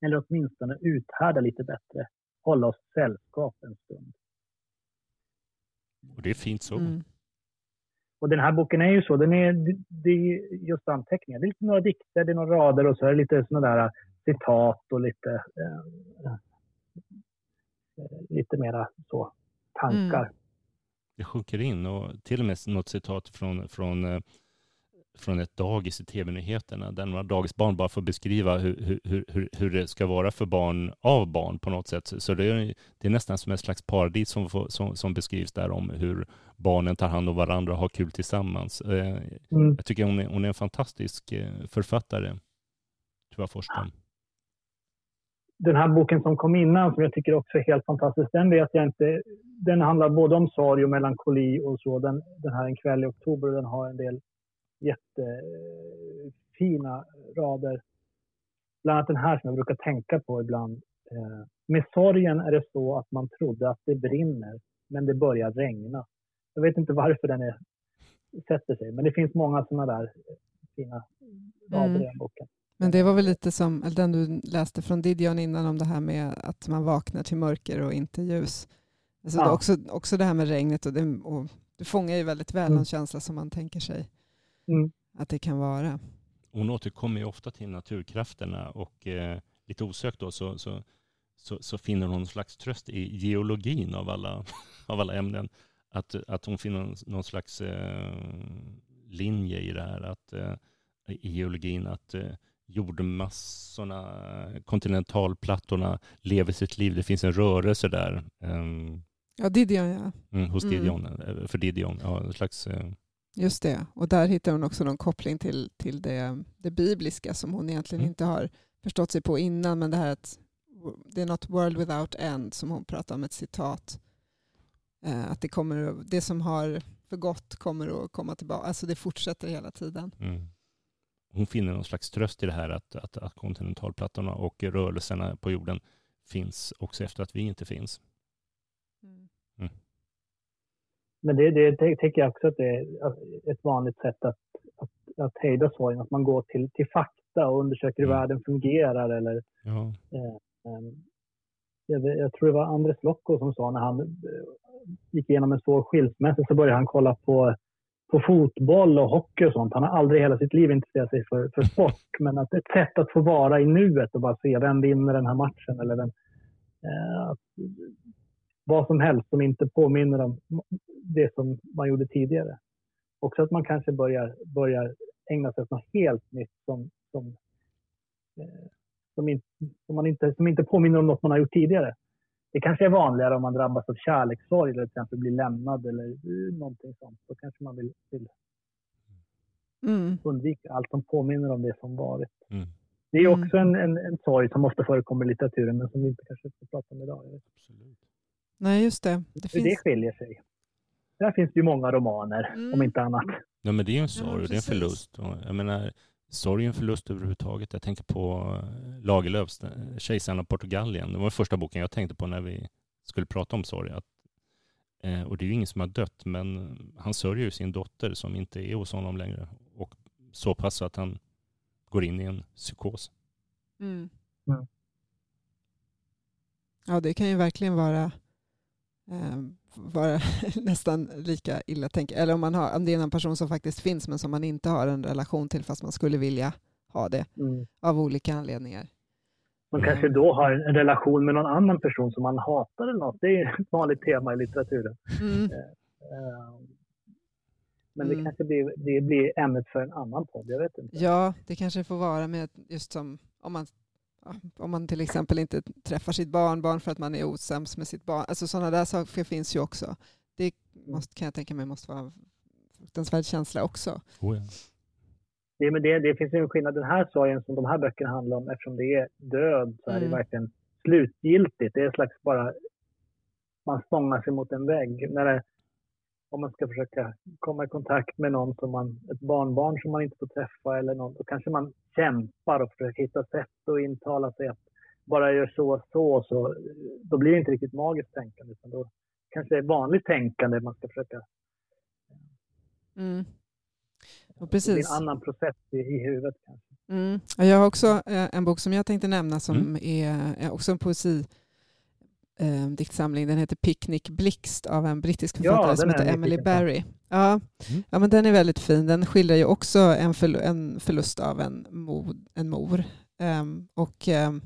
Eller åtminstone uthärda lite bättre. Hålla oss sällskap en stund. Och det är fint så. Mm. Och den här boken är ju så, den är, det- är just anteckningar. Det är lite några dikter, det är några rader och så är det lite sådana där citat och lite, eh, eh, lite mera så tankar. Det sjunker in och till och med något citat från, från, eh, från ett dagis i tv-nyheterna där några dagisbarn bara får beskriva hur, hur, hur, hur det ska vara för barn av barn på något sätt. Så det är, det är nästan som ett slags paradis som, får, som, som beskrivs där om hur barnen tar hand om varandra och har kul tillsammans. Eh, Mm. Jag tycker hon är, hon är en fantastisk eh, författare, Tua Forsström. Den här boken som kom innan, som jag tycker också är helt fantastisk, den vet jag inte. Den handlar både om sorg och melankoli och så. Den, den här En kväll i oktober, den har en del jättefina rader. Bland annat den här som jag brukar tänka på ibland. Eh, Med sorgen är det så att man trodde att det brinner, men det börjar regna. Jag vet inte varför den är, sätter sig, men det finns många sådana där fina rader Mm. i den boken. Men det var väl lite som den du läste från Didion innan om det här med att man vaknar till mörker och inte ljus. Alltså Ja. också, också det här med regnet och det, och det fångar ju väldigt väl Mm. någon känsla som man tänker sig Mm. att det kan vara. Hon återkommer ju ofta till naturkrafterna och eh, lite osökt då så, så, så, så finner hon någon slags tröst i geologin av alla, av alla ämnen. Att, att hon finner någon, slags eh, linje i det här, att, eh, i geologin, att eh, jordmassorna, kontinentalplattorna lever sitt liv. Det finns en rörelse där ehm, Ja, Didion ja. mm, hos Mm. Didion, eh, för Didion. Ja, en slags, eh, Just det. Och där hittar hon också någon koppling till, till det, det bibliska som hon egentligen Mm. inte har förstått sig på innan. Men det här att det är något world without end som hon pratar om, ett citat. Eh, att det, kommer, det som har förgått kommer att komma tillbaka. Alltså det fortsätter hela tiden. Mm. Hon finner någon slags tröst i det här att, att, att kontinentalplattorna och rörelserna på jorden finns också efter att vi inte finns. Men det, det tycker jag också att det är ett vanligt sätt att, att att hejda sorgen, att man går till, till fakta och undersöker hur Mm. världen fungerar eller Ja. Eh, ehm, jag, jag tror det var Andres Lokko som sa när han eh, gick igenom en svår skilsmässa så började han kolla på, på fotboll och hockey och sånt. Han har aldrig hela sitt liv intresserat sig för, för sport. Men att ett sätt att få vara i nuet och bara se vem vinner den här matchen eller vem, eh, vad som helst som inte påminner om det som man gjorde tidigare. Också att man kanske börjar, börjar ägna sig åt något helt nytt som, som eh, som inte, som, man inte, som inte påminner om något man har gjort tidigare. Det kanske är vanligare om man drabbas av kärlekssorg eller till exempel blir lämnad eller eh, någonting sånt. Då kanske man vill, vill Mm. undvika allt som påminner om det som varit. Mm. Det är Mm. också en, en, en sorg som ofta förekommer i litteraturen men som vi inte kanske ska prata om idag. Absolut. Nej, just det. Det finns... det skiljer sig. Där finns det ju många romaner, Mm. om inte annat. Ja, men det är ju en Ja, sorg och det är en förlust. Jag menar, sorg är en förlust överhuvudtaget. Jag tänker på eh, Lagerlöfs eh, Kejsaren av Portugalien. Det var den första boken jag tänkte på när vi skulle prata om sorg. Att, eh, och det är ju ingen som har dött, men han sörjer ju sin dotter som inte är hos honom längre. Och så pass att han går in i en psykos. Mm. Mm. Ja, det kan ju verkligen vara, vara nästan lika illa tänk Eller om, man har, om det är en person som faktiskt finns men som man inte har en relation till fast man skulle vilja ha det Mm. av olika anledningar. Man kanske då har en relation med någon annan person som man hatar eller något. Det är ett vanligt tema i litteraturen. Mm. Eh, Men det Mm. kanske blir, det blir ämnet för en annan podd. Jag vet inte. Ja, det kanske får vara med just som om man, om man till exempel inte träffar sitt barnbarn för att man är osams med sitt barn. Alltså sådana där saker finns ju också. Det måste, kan jag tänka mig måste vara en fruktansvärd känsla också. Oh, ja. Det, men det, det finns ju en skillnad. Den här sorgen som de här böckerna handlar om, eftersom det är död så är det Mm. verkligen slutgiltigt. Det är en slags bara, man stångar sig mot en vägg. När det, om man ska försöka komma i kontakt med någon som man, ett barnbarn som man inte får träffa eller någon, då kanske man kämpar och försöker hitta sätt och intala sig att bara jag gör så och så, så, då blir det inte riktigt magiskt tänkande. Utan då kanske det är vanligt tänkande man ska försöka Mm. Och Det blir precis. en annan process i, i huvudet kanske. Mm. Ja, Jag har också eh, en bok som jag tänkte nämna som Mm. är, är också en poesi eh, diktsamling. Den heter Picnic Blixt av en brittisk Ja, författare den som heter Emily. Barry. Ja. Mm. ja, men den är väldigt fin. Den skildrar ju också en, förlu- en förlust av en, mod, en mor. Ehm, och ehm,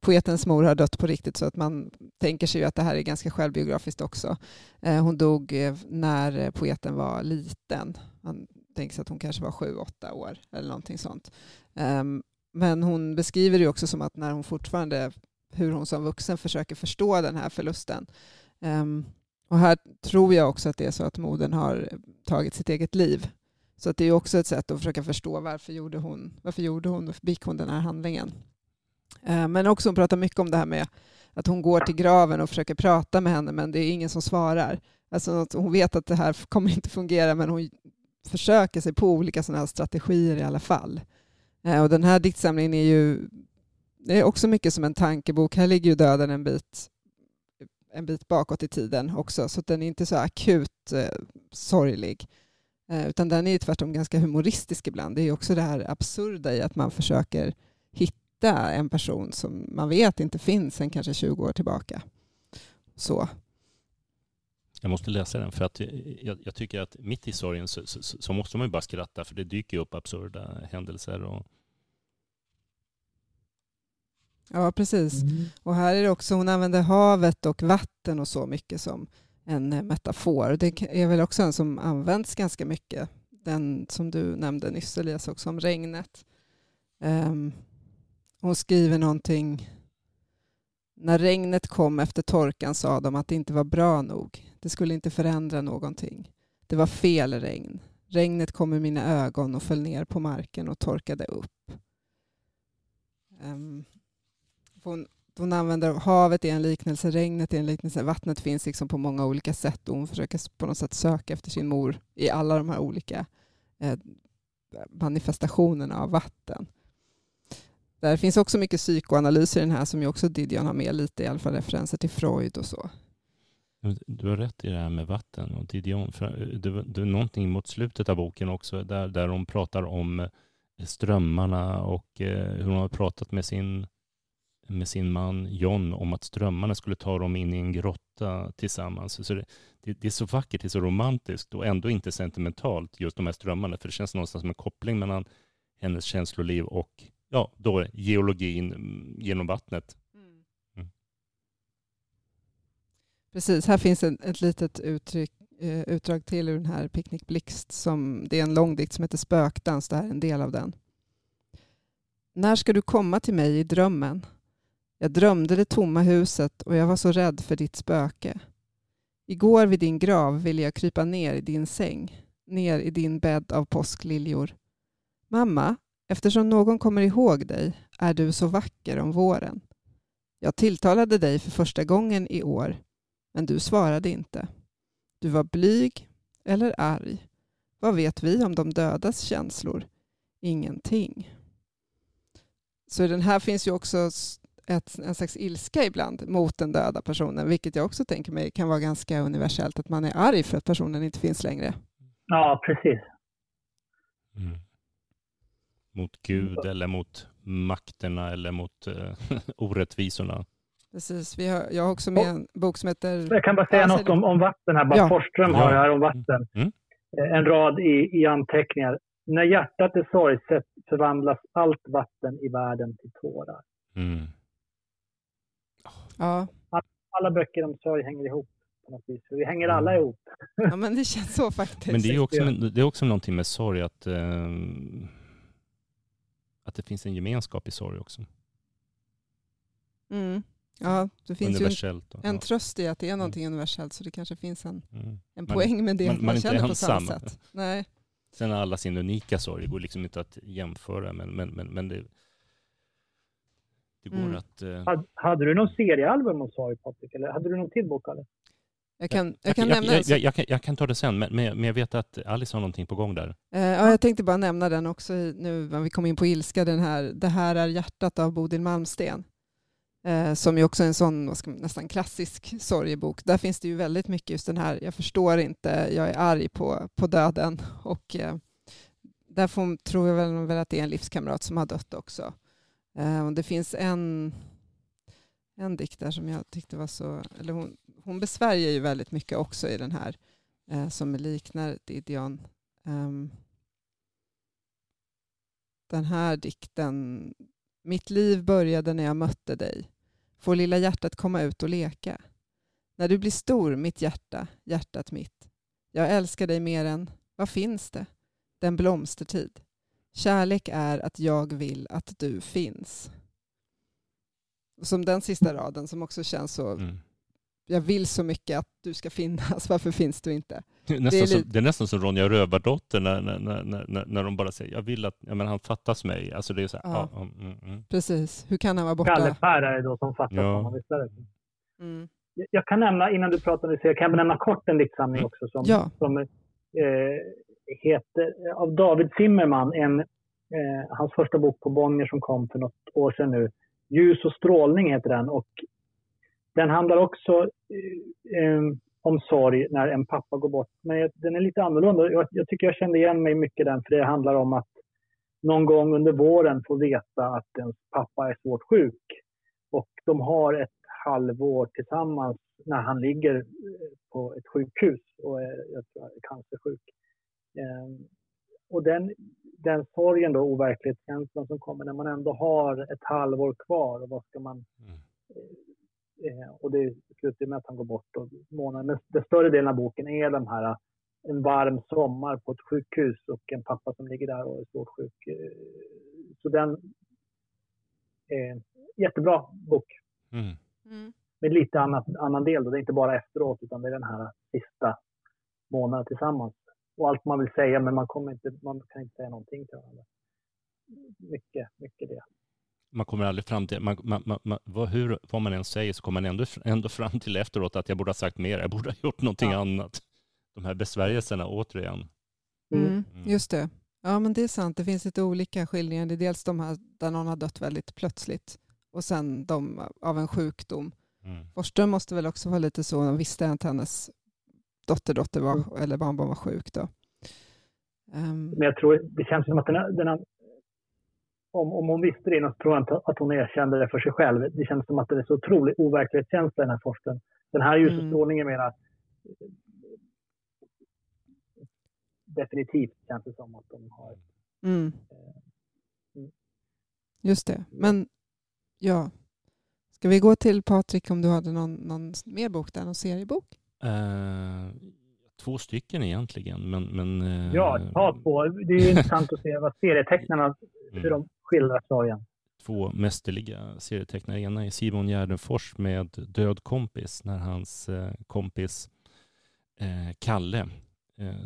poetens mor har dött på riktigt så att man tänker sig ju att det här är ganska självbiografiskt också. Eh, hon dog eh, när poeten var liten. Man tänker sig att hon kanske var sju, åtta år eller någonting sånt. Ehm, men hon beskriver det ju också som att när hon fortfarande, hur hon som vuxen försöker förstå den här förlusten. Um, och här tror jag också att det är så att modern har tagit sitt eget liv. Så att det är också ett sätt att försöka förstå varför gjorde hon, varför gjorde hon, varför begick hon den här handlingen. Uh, Men också hon pratar mycket om det här med att hon går till graven och försöker prata med henne men det är ingen som svarar. Alltså att hon vet att det här kommer inte fungera men hon försöker sig på olika sådana här strategier i alla fall. Ehm, och den här diktsamlingen är ju det är också mycket som en tankebok. Här ligger ju döden en bit, en bit bakåt i tiden också så den är inte så akut eh, sorglig. Eh, utan den är ju tvärtom ganska humoristisk ibland. Det är ju också det här absurda i att man försöker hitta en person som man vet inte finns sen kanske 20 år tillbaka. Så. Jag måste läsa den för att jag, jag tycker att mitt i sorgen så, så, så måste man ju bara skratta för det dyker ju upp absurda händelser. Och, Ja, precis. Och här är det också, hon använder havet och vatten och så mycket som en metafor. Det är väl också en som används ganska mycket. Den som du nämnde nyss Elias också om regnet. Ehm, hon skriver någonting. När regnet kom efter torkan sa de att det inte var bra nog. Det skulle inte förändra någonting. Det var fel regn. Regnet kom ur mina ögon och föll ner på marken och torkade upp. Ehm, hon, hon använder havet i en liknelse, regnet i en liknelse, vattnet finns liksom på många olika sätt och hon försöker på något sätt söka efter sin mor i alla de här olika eh, manifestationerna av vatten. Där finns också mycket psykoanalys i den här som ju också Didion har med lite i alla fall referenser till Freud och så. Du har rätt i det här med vatten och Didion. För eh, det, det är någonting mot slutet av boken också där, där hon pratar om eh, strömmarna och eh, hur hon har pratat med sin, med sin man John om att strömmarna skulle ta dem in i en grotta tillsammans. Så det, det, det, är så vackert, det är så romantiskt och ändå inte sentimentalt, just de här strömmarna, för det känns någonstans som en koppling mellan hennes känsloliv och ja, då geologin mm, genom vattnet. Mm. mm. Precis, här finns ett, ett litet uttryck, eh, utdrag till ur den här Picknick Blixt. Som, det är en lång dikt som heter Spökdans, det här är en del av den. När ska du komma till mig i drömmen? Jag drömde det tomma huset och jag var så rädd för ditt spöke. Igår vid din grav ville jag krypa ner i din säng, ner i din bädd av påskliljor. Mamma, eftersom någon kommer ihåg dig är du så vacker om våren. Jag tilltalade dig för första gången i år, men du svarade inte. Du var blyg eller arg. Vad vet vi om de dödas känslor? Ingenting. Så i den här finns ju också ett, en slags ilska ibland mot den döda personen, vilket jag också tänker mig kan vara ganska universellt, att man är arg för att personen inte finns längre. Ja, precis. Mm. Mot Gud eller mot makterna eller mot uh, orättvisorna. Precis, vi har, jag har också med en bok som heter... Jag kan bara säga något om, om vatten här. Bara ja. Forsström har här om vatten. Mm. Eh, en rad i, i anteckningar. När hjärtat är sorgset förvandlas allt vatten i världen till tårar. Mm. Ja. Alla böcker om sorg hänger ihop på något vis. Vi hänger alla ihop. Ja, men det känns så faktiskt. Men det är också, det är också någonting med sorg att, eh, att det finns en gemenskap i sorg också. Mm. Ja, det finns ju en, en tröst i att det är mm. någonting mm. universellt, så det kanske finns en, mm. en poäng med det. Man, man, man känner på samma sätt. Nej. Sen alla sin unika sorg, det går liksom inte att jämföra, men, men, men, men det, det går mm. att... Uh... Hade, hade, du någon seriealbum om sorg, Patrik? Eller hade du någon till bok, eller? Jag kan, jag kan jag, nämna jag, jag, kan, jag kan ta det sen, men, men jag vet att Alice har någonting på gång där. Uh, ja, jag tänkte bara nämna den också nu när vi kom in på ilska, den här Det här är hjärtat av Bodil Malmsten. Uh, som ju också är en sån man, nästan klassisk sorgebok. Där finns det ju väldigt mycket just den här, jag förstår inte, jag är arg på, på döden. Och uh, där får, tror jag väl att det är en livskamrat som har dött också. Eh, det finns en, en dikt där som jag tyckte var så... Eller hon, hon besvärjer ju väldigt mycket också i den här eh, som liknar Didion. Um, den här dikten. Mitt liv började när jag mötte dig. Får lilla hjärtat komma ut och leka. När du blir stor, mitt hjärta, hjärtat mitt. Jag älskar dig mer än, vad finns det? Den blomstertid. Kärlek är att jag vill att du finns. Som den sista raden som också känns så, mm. jag vill så mycket att du ska finnas, varför finns du inte? Det är, nästan, det är, som, det är nästan som Ronja Rövardotter när, när, när, när, när de bara säger, jag vill att, ja, men han fattas mig. Alltså det är så här, ja. Ja, mm, mm. Precis, hur kan han vara borta? Kalle-Per är det då som fattas ja. honom istället. Mm. Jag kan nämna, innan du pratar, jag kan nämna kort en diktsamling mm. också som, ja. som eh, heter, av David Zimmerman, en, eh, hans första bok på Bonnier som kom för något år sedan nu. Ljus och strålning heter den. Och den handlar också eh, eh om sorg när en pappa går bort. Men den är lite annorlunda. Jag, jag, tycker jag kände igen mig mycket i den, för det handlar om att någon gång under våren få veta att ens pappa är svårt sjuk. Och de har ett halvår tillsammans när han ligger eh, på ett sjukhus och är jag tror, cancersjuk. Ehm, och den, den sorgen då, overklighetskänslan som kommer när man ändå har ett halvår kvar och vad ska man... Mm. Eh, och det slutar med att han går bort och månaden, men den större delen av boken är de här en varm sommar på ett sjukhus och en pappa som ligger där och är svårt sjuk. Eh, så den är jättebra bok. Mm. Mm. Med lite annat, annan del. Då. Det är inte bara efteråt utan det är den här sista månaden tillsammans och allt man vill säga, men man, kommer inte, man kan inte säga någonting till varandra. Mycket, mycket det. Man kommer aldrig fram till, man, man, man, vad, hur, vad man än säger så kommer man ändå, ändå fram till efteråt att jag borde ha sagt mer, jag borde ha gjort någonting ja. annat. De här besvärjelserna återigen. Mm, mm. Just det. Ja, men det är sant. Det finns lite olika skildringar. Det är dels de här där någon har dött väldigt plötsligt och sen de av en sjukdom. Mm. Forsström måste väl också vara lite så, hon visste att hennes dotterdotter var, Mm. eller barnbarn var sjuk då. Ehm, Men jag tror, det känns som att den, här- den här, om, om hon visste det innan så tror jag inte att hon erkände det för sig själv. Det känns som att det är så otrolig overklighetskänsla i den här forskningen. Den här Mm. ljusstrålningen mera eh, definitivt känns det som att de har. mm. Mm. Just det. Men ja, ska vi gå till Patrik om du hade någon, någon mer bok där, någon seriebok? Eh, två stycken egentligen, men... men eh, Ja, ta på. Det är ju intressant att se vad serietecknarna, hur mm. de skildrar sorgen. två mästerliga serietecknare. Ena är Simon Gärdenfors med Död kompis, när hans eh, kompis Kalle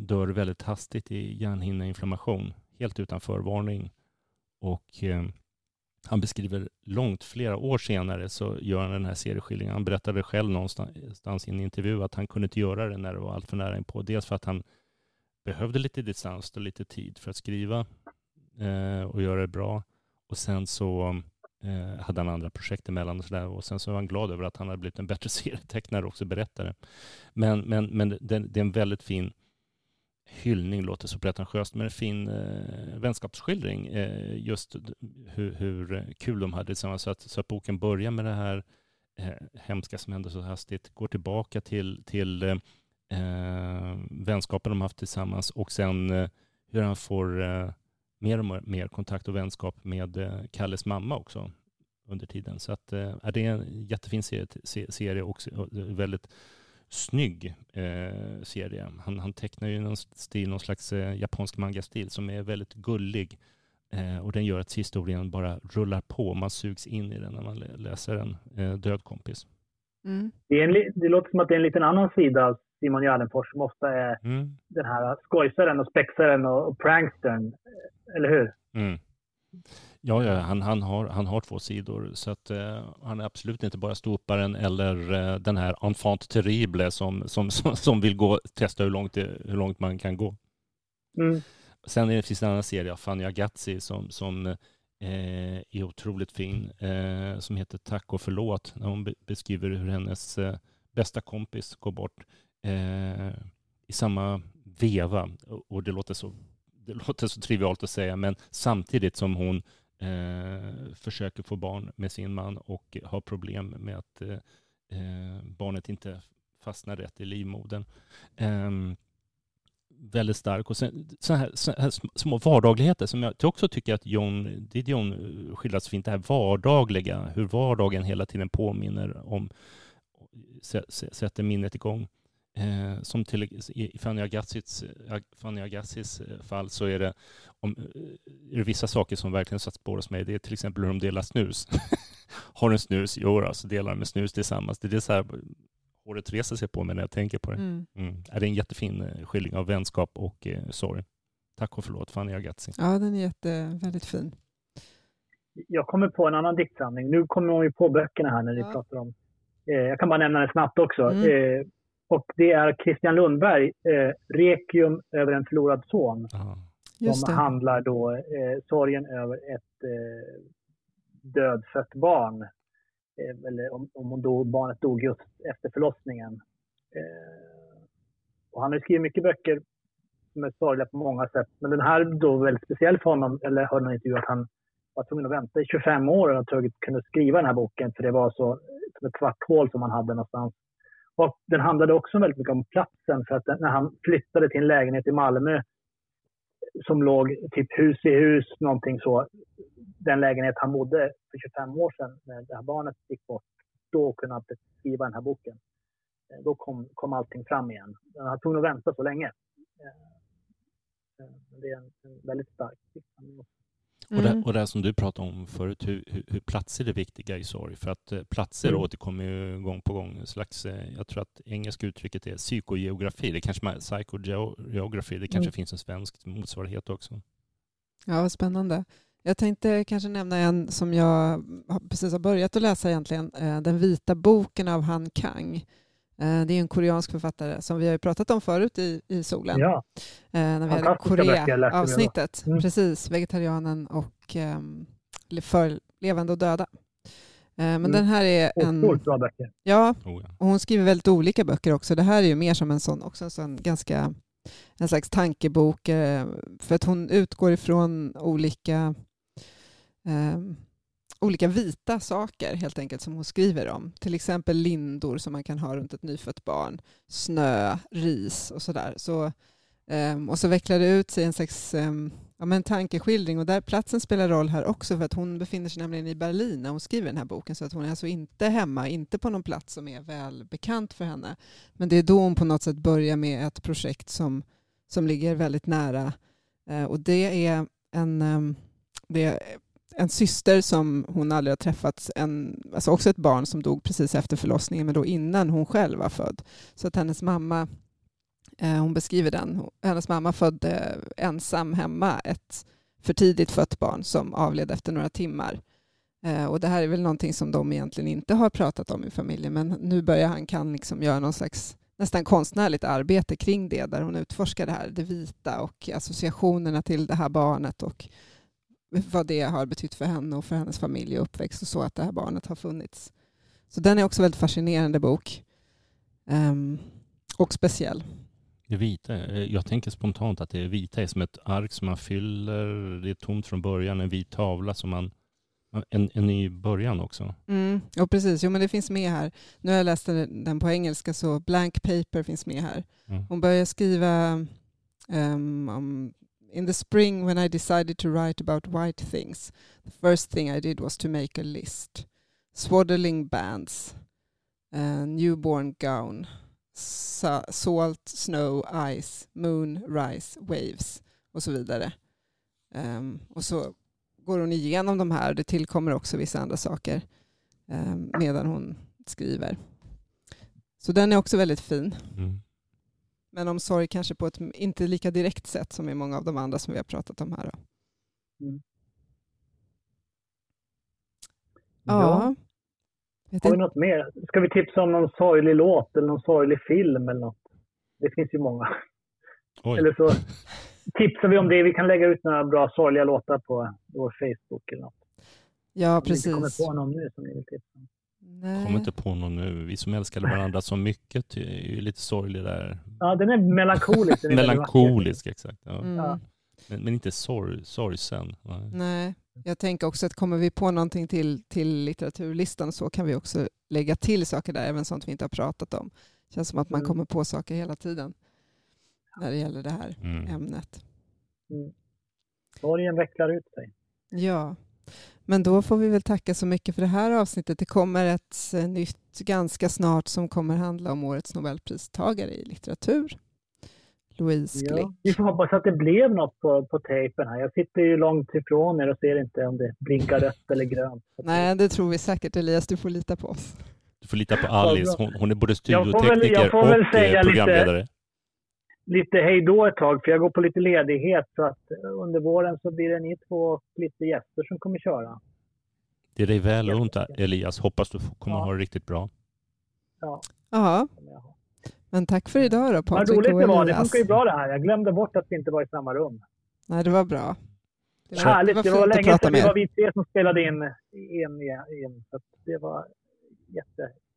dör väldigt hastigt i hjärnhinneinflammation, helt utan förvarning. Och han beskriver långt, flera år senare, så gör han den här serieskildringen. Han berättade själv någonstans i en intervju att han kunde inte göra det när det var allt för nära inpå. Dels för att han behövde lite distans och lite tid för att skriva eh, och göra det bra. Och sen så eh, hade han andra projekt emellan och sådär. Och sen så var han glad över att han hade blivit en bättre serietecknare och också berättare. Men, men, men det, det är en väldigt fin hyllning, låter så pretentiöst, men en fin eh, vänskapsskildring. Eh, just hur, hur kul de hade tillsammans. Så att, så att boken börjar med det här eh, hemska som hände så hastigt, går tillbaka till, till eh, eh vänskapen de haft tillsammans och sen eh, hur han får eh, mer och mer- kontakt och vänskap med eh, Kalles mamma också under tiden. Så att, eh, är det är en jättefin serie, serie också, och väldigt snygg eh, serie. Han, han tecknar ju någon stil, någon slags eh, japansk manga-stil som är väldigt gullig. Eh, och den gör att historien bara rullar på. Man sugs in i den när man lä- läser den. Eh, Död kompis. Mm. Det, är en, det låter som att det är en liten annan sida av Simon Gärdenfors som ofta är Mm. den här skojsaren och spexaren och, och prankstern. Eller hur? Mm. Ja, ja han, han, har, han har två sidor. Så att, eh, han är absolut inte bara ståupparen eller eh, den här enfant terrible som, som, som, som vill gå, testa hur långt, det, hur långt man kan gå. Mm. Sen är det, finns det en annan serie Fanny Agazzi som, som eh, är otroligt fin, eh, som heter Tack och förlåt, när hon be- beskriver hur hennes eh, bästa kompis går bort eh, i samma veva. Och, och det, låter så, det låter så trivialt att säga, men samtidigt som hon eh, försöker få barn med sin man och har problem med att eh, eh barnet inte fastnar rätt i livmodern. Eh, väldigt stark. Och sen, så här, så här små vardagligheter som jag också tycker att John Didion eh, skildrar så fint. Det här vardagliga, hur vardagen hela tiden påminner om, sätter minnet igång. Eh, som till i Fanny Agassiz, Fanny Agassiz eh, fall så är det, om, eh, är det vissa saker som verkligen satt spår hos mig. Det är till exempel hur de delar snus. Har du en snus? Jo, så delar de med snus tillsammans. Det är så här, håret reser sig på mig när jag tänker på det. Mm. Mm. Det är en jättefin eh, skildring av vänskap och eh, sorg. Tack och förlåt Fanny Agazzi. Ja, den är jätte, väldigt fin. Jag kommer på en annan diktsamling. Nu kommer ju på böckerna här när ni Ja. pratar om. Eh, jag kan bara nämna det snabbt också. Mm. Eh, och det är Christian Lundberg, eh, Requiem över en förlorad son. Just som det. handlar då eh, sorgen över ett eh, dödfött barn. Eh, eller om, om hon dog, barnet dog just efter förlossningen. Eh, och han har skrivit mycket böcker som är sorgliga på många sätt. Men den här är då väldigt speciell för honom. Eller hörde någon intervju att han var tvungen att vänta i 25 år och att kunde skriva den här boken. För det var så som ett svart hål som han hade någonstans. Och den handlade också väldigt mycket om platsen. För att när han flyttade till en lägenhet i Malmö som låg typ hus i hus, någonting så. Den lägenhet han bodde för 25 år sedan när det här barnet gick bort. Då kunde han skriva den här boken. Eh, då kom, kom allting fram igen. Han var tvungen att vänta så länge. Eh, eh, det är en, en väldigt stark diktsamling också. Och, det, Mm. och det som du pratade om förut, hur, hur, platser är viktiga i sorg. För att eh, platser Mm. återkommer ju gång på gång. En slags, eh, jag tror att engelska uttrycket är psykogeografi. Det kanske man, det kanske Mm. finns en svensk motsvarighet också. Ja, vad spännande. Jag tänkte kanske nämna en som jag precis har börjat att läsa egentligen. eh, Den vita boken av Han Kang. Eh, Det är en koreansk författare som vi har ju pratat om förut i, i solen. Ja, Eh, när vi hade. Korea-avsnittet. Mm. Precis, Vegetarianen och um, För levande och döda. Men Mm. den här är en... Otroligt bra böcker. Ja, Oh, ja. och hon skriver väldigt olika böcker också. Det här är ju mer som en sån, också en sån ganska, en slags tankebok, eh, för att hon utgår ifrån olika, eh, olika vita saker helt enkelt som hon skriver om. Till exempel lindor som man kan ha runt ett nyfött barn, snö, ris och sådär. Så, um, och så vecklar det ut sig en slags um, ja, men tankeskildring och där platsen spelar roll här också för att hon befinner sig nämligen i Berlin när hon skriver den här boken så att hon är alltså inte hemma, inte på någon plats som är välbekant för henne. Men det är då hon på något sätt börjar med ett projekt som, som ligger väldigt nära eh, och det är en, um, det är en syster som hon aldrig har träffat, en, alltså också ett barn som dog precis efter förlossningen men då innan hon själv var född. Så att hennes mamma Eh, Hon beskriver den. Hennes mamma födde ensam hemma ett för tidigt fött barn som avled efter några timmar. Eh, Och det här är väl någonting som de egentligen inte har pratat om i familjen men nu börjar han kan liksom göra någon slags nästan konstnärligt arbete kring det där hon utforskar det här, det vita och associationerna till det här barnet och vad det har betytt för henne och för hennes familj och uppväxt och så att det här barnet har funnits. Så den är också väldigt fascinerande bok. Ehm, och speciell. Det vita, eh, jag tänker spontant att det vita är som ett ark som man fyller, det är tomt från början, en vit tavla som man, en, en i början också. Mm, ja, precis. Jo, men det finns med här. Nu har jag läst den på engelska, så blank paper finns med här. Mm. Hon börjar skriva um, um, in the spring when I decided to write about white things, the first thing I did was to make a list. Swaddling bands, a newborn gown, sa- salt, snow, ice, moon, rise, waves och så vidare. Um, och så går hon igenom de här. och Det tillkommer också vissa andra saker um, medan hon skriver. Så den är också väldigt fin. Mm. Men om sorg kanske på ett inte lika direkt sätt som i många av de andra som vi har pratat om här. Då. Ja. Vet Har vi något mer? Ska vi tipsa om någon sorglig låt eller någon sorglig film eller något? Det finns ju många. Oj. Eller så tipsar vi om det. Vi kan lägga ut några bra sorgliga låtar på vår Facebook eller något. Ja, Om ni inte kommer precis. på någon nu som ni vill tipsa om. Nej. Kommer inte på någon nu. Vi som älskade varandra så mycket är ju lite sorglig där. Ja, den är melankolisk. Den är. Melankolisk, exakt. Ja. Mm. Men, men inte sorg, sorgsen. Nej. Nej, jag tänker också att kommer vi på någonting till, till litteraturlistan så kan vi också lägga till saker där, även sånt vi inte har pratat om. Det känns som att man Mm. kommer på saker hela tiden när det gäller det här Mm. ämnet. Mm. Sorgen vecklar ut sig. Ja, men då får vi väl tacka så mycket för det här avsnittet. Det kommer ett eh, nytt ganska snart som kommer handla om årets Nobelpristagare i litteratur. Louise Ja. Glick. Vi får hoppas att det blev något på, på tejpen här. Jag sitter ju långt ifrån er och ser inte om det blinkar rött eller grönt. Nej, det tror vi säkert Elias, du får lita på oss. Du får lita på Alice. Hon, hon är både Jag får väl- studiotekniker jag får väl och säga eh, lite- programledare. Lite hej då ett tag, för jag går på lite ledighet. Så att under våren så blir det ni två och lite gäster som kommer köra. Det är dig väl unt Elias. Hoppas du kommer Ja. ha det riktigt bra. Ja, Ja, kommer jag ha. men tack för idag då Vad Patrik roligt och det var. Det funkar ju bra det här. Jag glömde bort att vi inte var i samma rum. Nej, det var bra. Det Härligt. Det var, fint att länge sedan vi med var vi tre som spelade in en, en, så att det var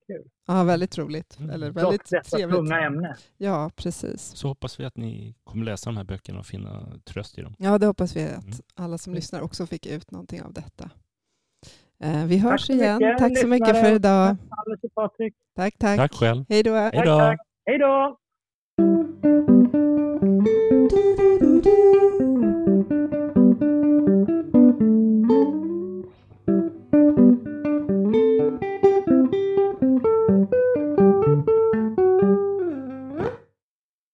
jättekul. Ja, väldigt roligt. Mm. Eller väldigt Trots detta trevligt. tunga ämne. Ja, precis. Så hoppas vi att ni kommer läsa de här böckerna och finna tröst i dem. Ja, det hoppas vi att Mm. alla som lyssnar också fick ut någonting av detta. Eh, Vi hörs så igen. mycket, tack så mycket för idag. Patrik. Tack, tack. Tack själv. Hej då. Hej Tack, då. tack. Hej då! Du, du.